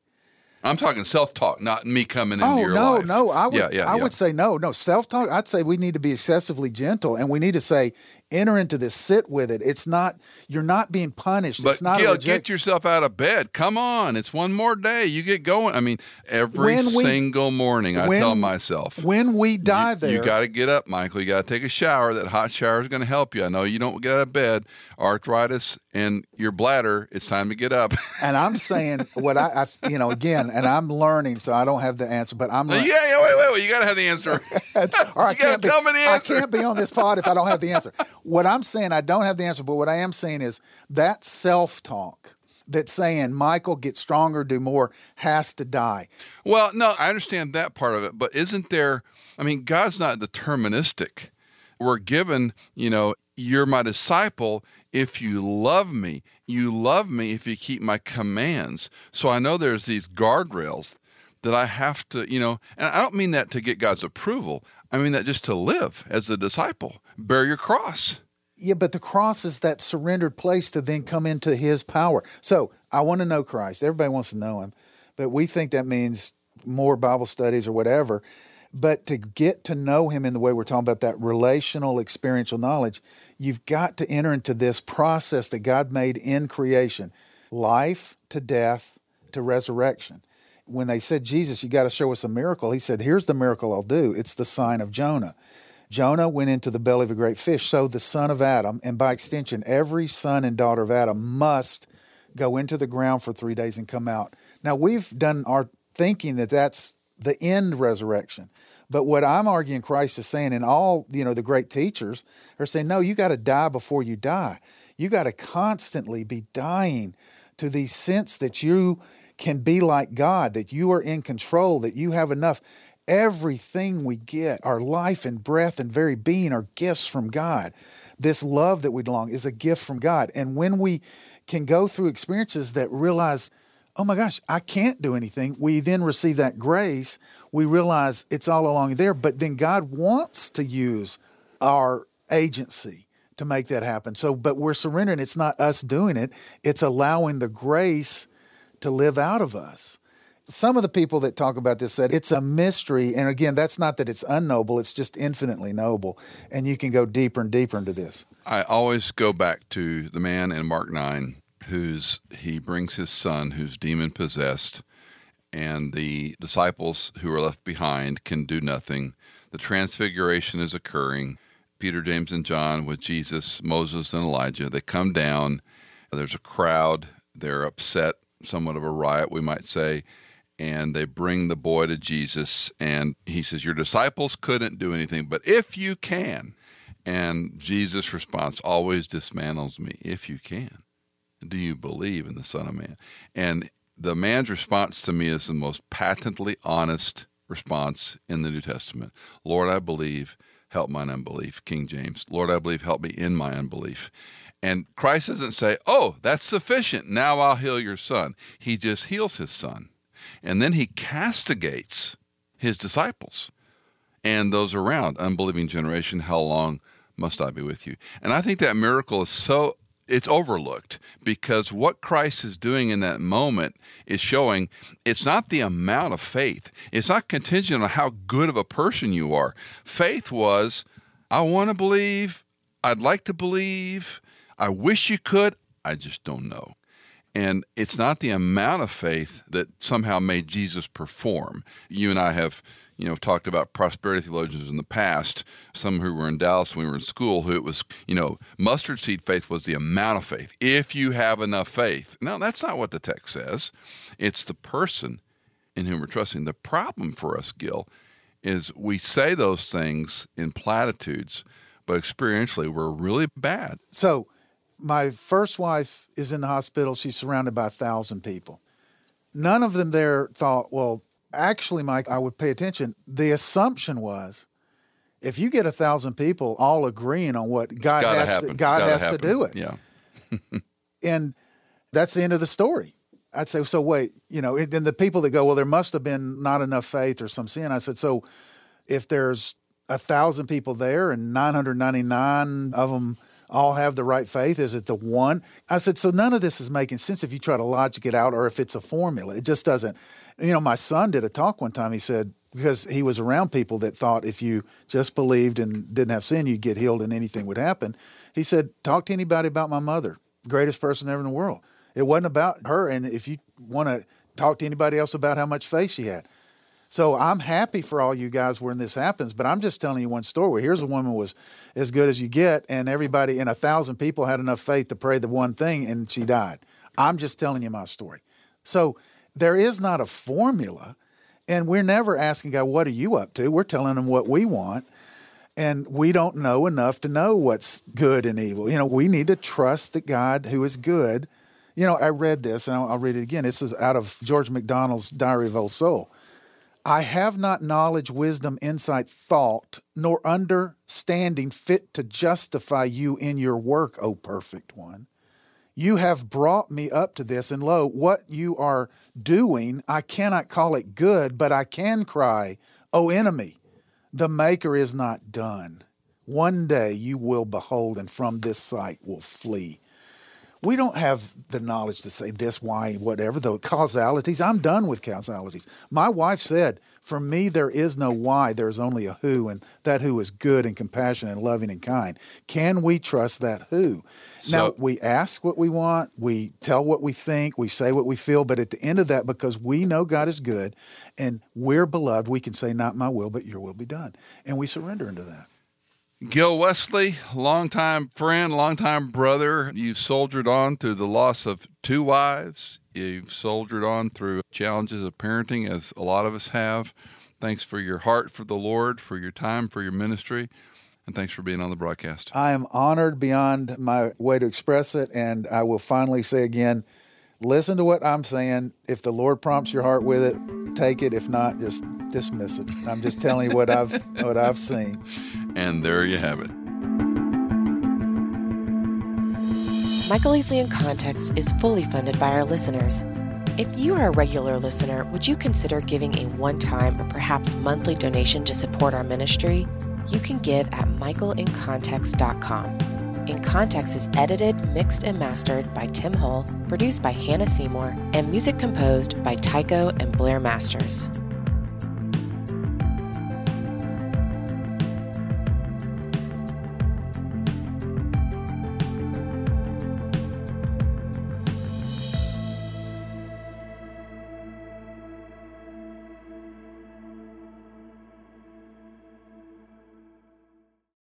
I'm talking self-talk, not me coming into Oh your no, life. no! I would, yeah, yeah, I yeah. would say no, no. Self talk. I'd say we need to be excessively gentle, and we need to say, enter into this, sit with it. It's not. You're not being punished. But it's not a Gil, reject- get yourself out of bed. Come on, it's one more day. You get going. I mean, every When we- single morning, I tell myself, when we die you, there. You got to get up, Michael. You got to take a shower. That hot shower is going to help you. I know you don't get out of bed, arthritis and your bladder. It's time to get up. and I'm saying what I, I, you know, again, and I'm learning, so I don't have the answer, but I'm. yeah, learning. yeah, wait, wait, wait. You got to have the answer. or I You can't be, tell me the answer. I can't be on this pod if I don't have the answer. What I'm saying, I don't have the answer, but what I am saying is that self talk that's saying Michael get stronger, do more, has to die. Well, no, I understand that part of it, but isn't there? I mean, God's not deterministic. We're given, you know, you're my disciple if you love me. You love me if you keep my commands. So I know there's these guardrails that I have to, you know, and I don't mean that to get God's approval. I mean that just to live as a disciple, bear your cross. Yeah, but the cross is that surrendered place to then come into his power. So I want to know Christ. Everybody wants to know him, but we think that means more Bible studies or whatever. But to get to know him in the way we're talking about that relational experiential knowledge, you've got to enter into this process that God made in creation life to death to resurrection. When they said, Jesus, you got to show us a miracle, he said, Here's the miracle I'll do. It's the sign of Jonah. Jonah went into the belly of a great fish. So the son of Adam, and by extension, every son and daughter of Adam must go into the ground for three days and come out. Now, we've done our thinking that that's the end resurrection. But what I'm arguing Christ is saying, and all you know, the great teachers are saying, no, you got to die before you die. You got to constantly be dying to the sense that you can be like God, that you are in control, that you have enough. Everything we get, our life and breath and very being, are gifts from God. This love that we long is a gift from God. And when we can go through experiences that realize, oh my gosh, I can't do anything, we then receive that grace. We realize it's all along there, but then God wants to use our agency to make that happen. So, but we're surrendering. It's not us doing it, it's allowing the grace to live out of us. Some of the people that talk about this said it's a mystery. And again, that's not that it's unknowable, it's just infinitely noble. And you can go deeper and deeper into this. I always go back to the man in Mark 9 who's he brings his son who's demon possessed and the disciples who are left behind can do nothing. The transfiguration is occurring. Peter, James, and John with Jesus, Moses, and Elijah. They come down. There's a crowd. They're upset, somewhat of a riot, we might say. And they bring the boy to Jesus. And he says, Your disciples couldn't do anything, but if you can. And Jesus' response always dismantles me if you can. Do you believe in the Son of Man? And the man's response to me is the most patently honest response in the New Testament. Lord, I believe, help mine unbelief. King James. Lord, I believe, help me in my unbelief. And Christ doesn't say, Oh, that's sufficient. Now I'll heal your son. He just heals his son. And then he castigates his disciples and those around. Unbelieving generation, how long must I be with you? And I think that miracle is so it's overlooked because what Christ is doing in that moment is showing it's not the amount of faith. It's not contingent on how good of a person you are. Faith was, I want to believe, I'd like to believe, I wish you could, I just don't know. And it's not the amount of faith that somehow made Jesus perform. You and I have you know, talked about prosperity theologians in the past, some who were in Dallas when we were in school, who it was, you know, mustard seed faith was the amount of faith. If you have enough faith. No, that's not what the text says. It's the person in whom we're trusting. The problem for us, Gil, is we say those things in platitudes, but experientially we're really bad. So, my first wife is in the hospital. She's surrounded by a thousand people. None of them there thought, well, actually, Mike, I would pay attention. The assumption was if you get a thousand people all agreeing on what God has happen. to, God has to do it. Yeah. and that's the end of the story. I'd say, so wait, you know, then the people that go, well, there must have been not enough faith or some sin. I said, so if there's a thousand people there and 999 of them all have the right faith? Is it the one? I said, so none of this is making sense if you try to logic it out or if it's a formula. It just doesn't. You know, my son did a talk one time. He said, because he was around people that thought if you just believed and didn't have sin, you'd get healed and anything would happen. He said, talk to anybody about my mother, greatest person ever in the world. It wasn't about her. And if you want to talk to anybody else about how much faith she had. So I'm happy for all you guys when this happens, but I'm just telling you one story. Here's a woman was as good as you get, and everybody and a thousand people had enough faith to pray the one thing, and she died. I'm just telling you my story. So there is not a formula. And we're never asking God, what are you up to? We're telling him what we want. And we don't know enough to know what's good and evil. You know, we need to trust the God who is good. You know, I read this and I'll, I'll read it again. This is out of George MacDonald's Diary of Old Soul. I have not knowledge, wisdom, insight, thought, nor understanding fit to justify you in your work, O perfect one. You have brought me up to this, and lo, what you are doing, I cannot call it good, but I can cry, O enemy, the Maker is not done. One day you will behold, and from this sight will flee. We don't have the knowledge to say this, why, whatever, the causalities. I'm done with causalities. My wife said, For me, there is no why, there's only a who, and that who is good and compassionate and loving and kind. Can we trust that who? So, now, we ask what we want, we tell what we think, we say what we feel, but at the end of that, because we know God is good and we're beloved, we can say, Not my will, but your will be done. And we surrender into that. Gil Wesley, longtime friend, longtime brother. You've soldiered on through the loss of two wives. You've soldiered on through challenges of parenting, as a lot of us have. Thanks for your heart for the Lord, for your time, for your ministry, and thanks for being on the broadcast. I am honored beyond my way to express it, and I will finally say again listen to what I'm saying. If the Lord prompts your heart with it, take it. If not, just dismiss it. I'm just telling you what I've what I've seen. And there you have it. Michael Easley in Context is fully funded by our listeners. If you are a regular listener, would you consider giving a one time or perhaps monthly donation to support our ministry? You can give at michaelincontext.com. In Context is edited, mixed, and mastered by Tim Hull, produced by Hannah Seymour, and music composed by Tycho and Blair Masters.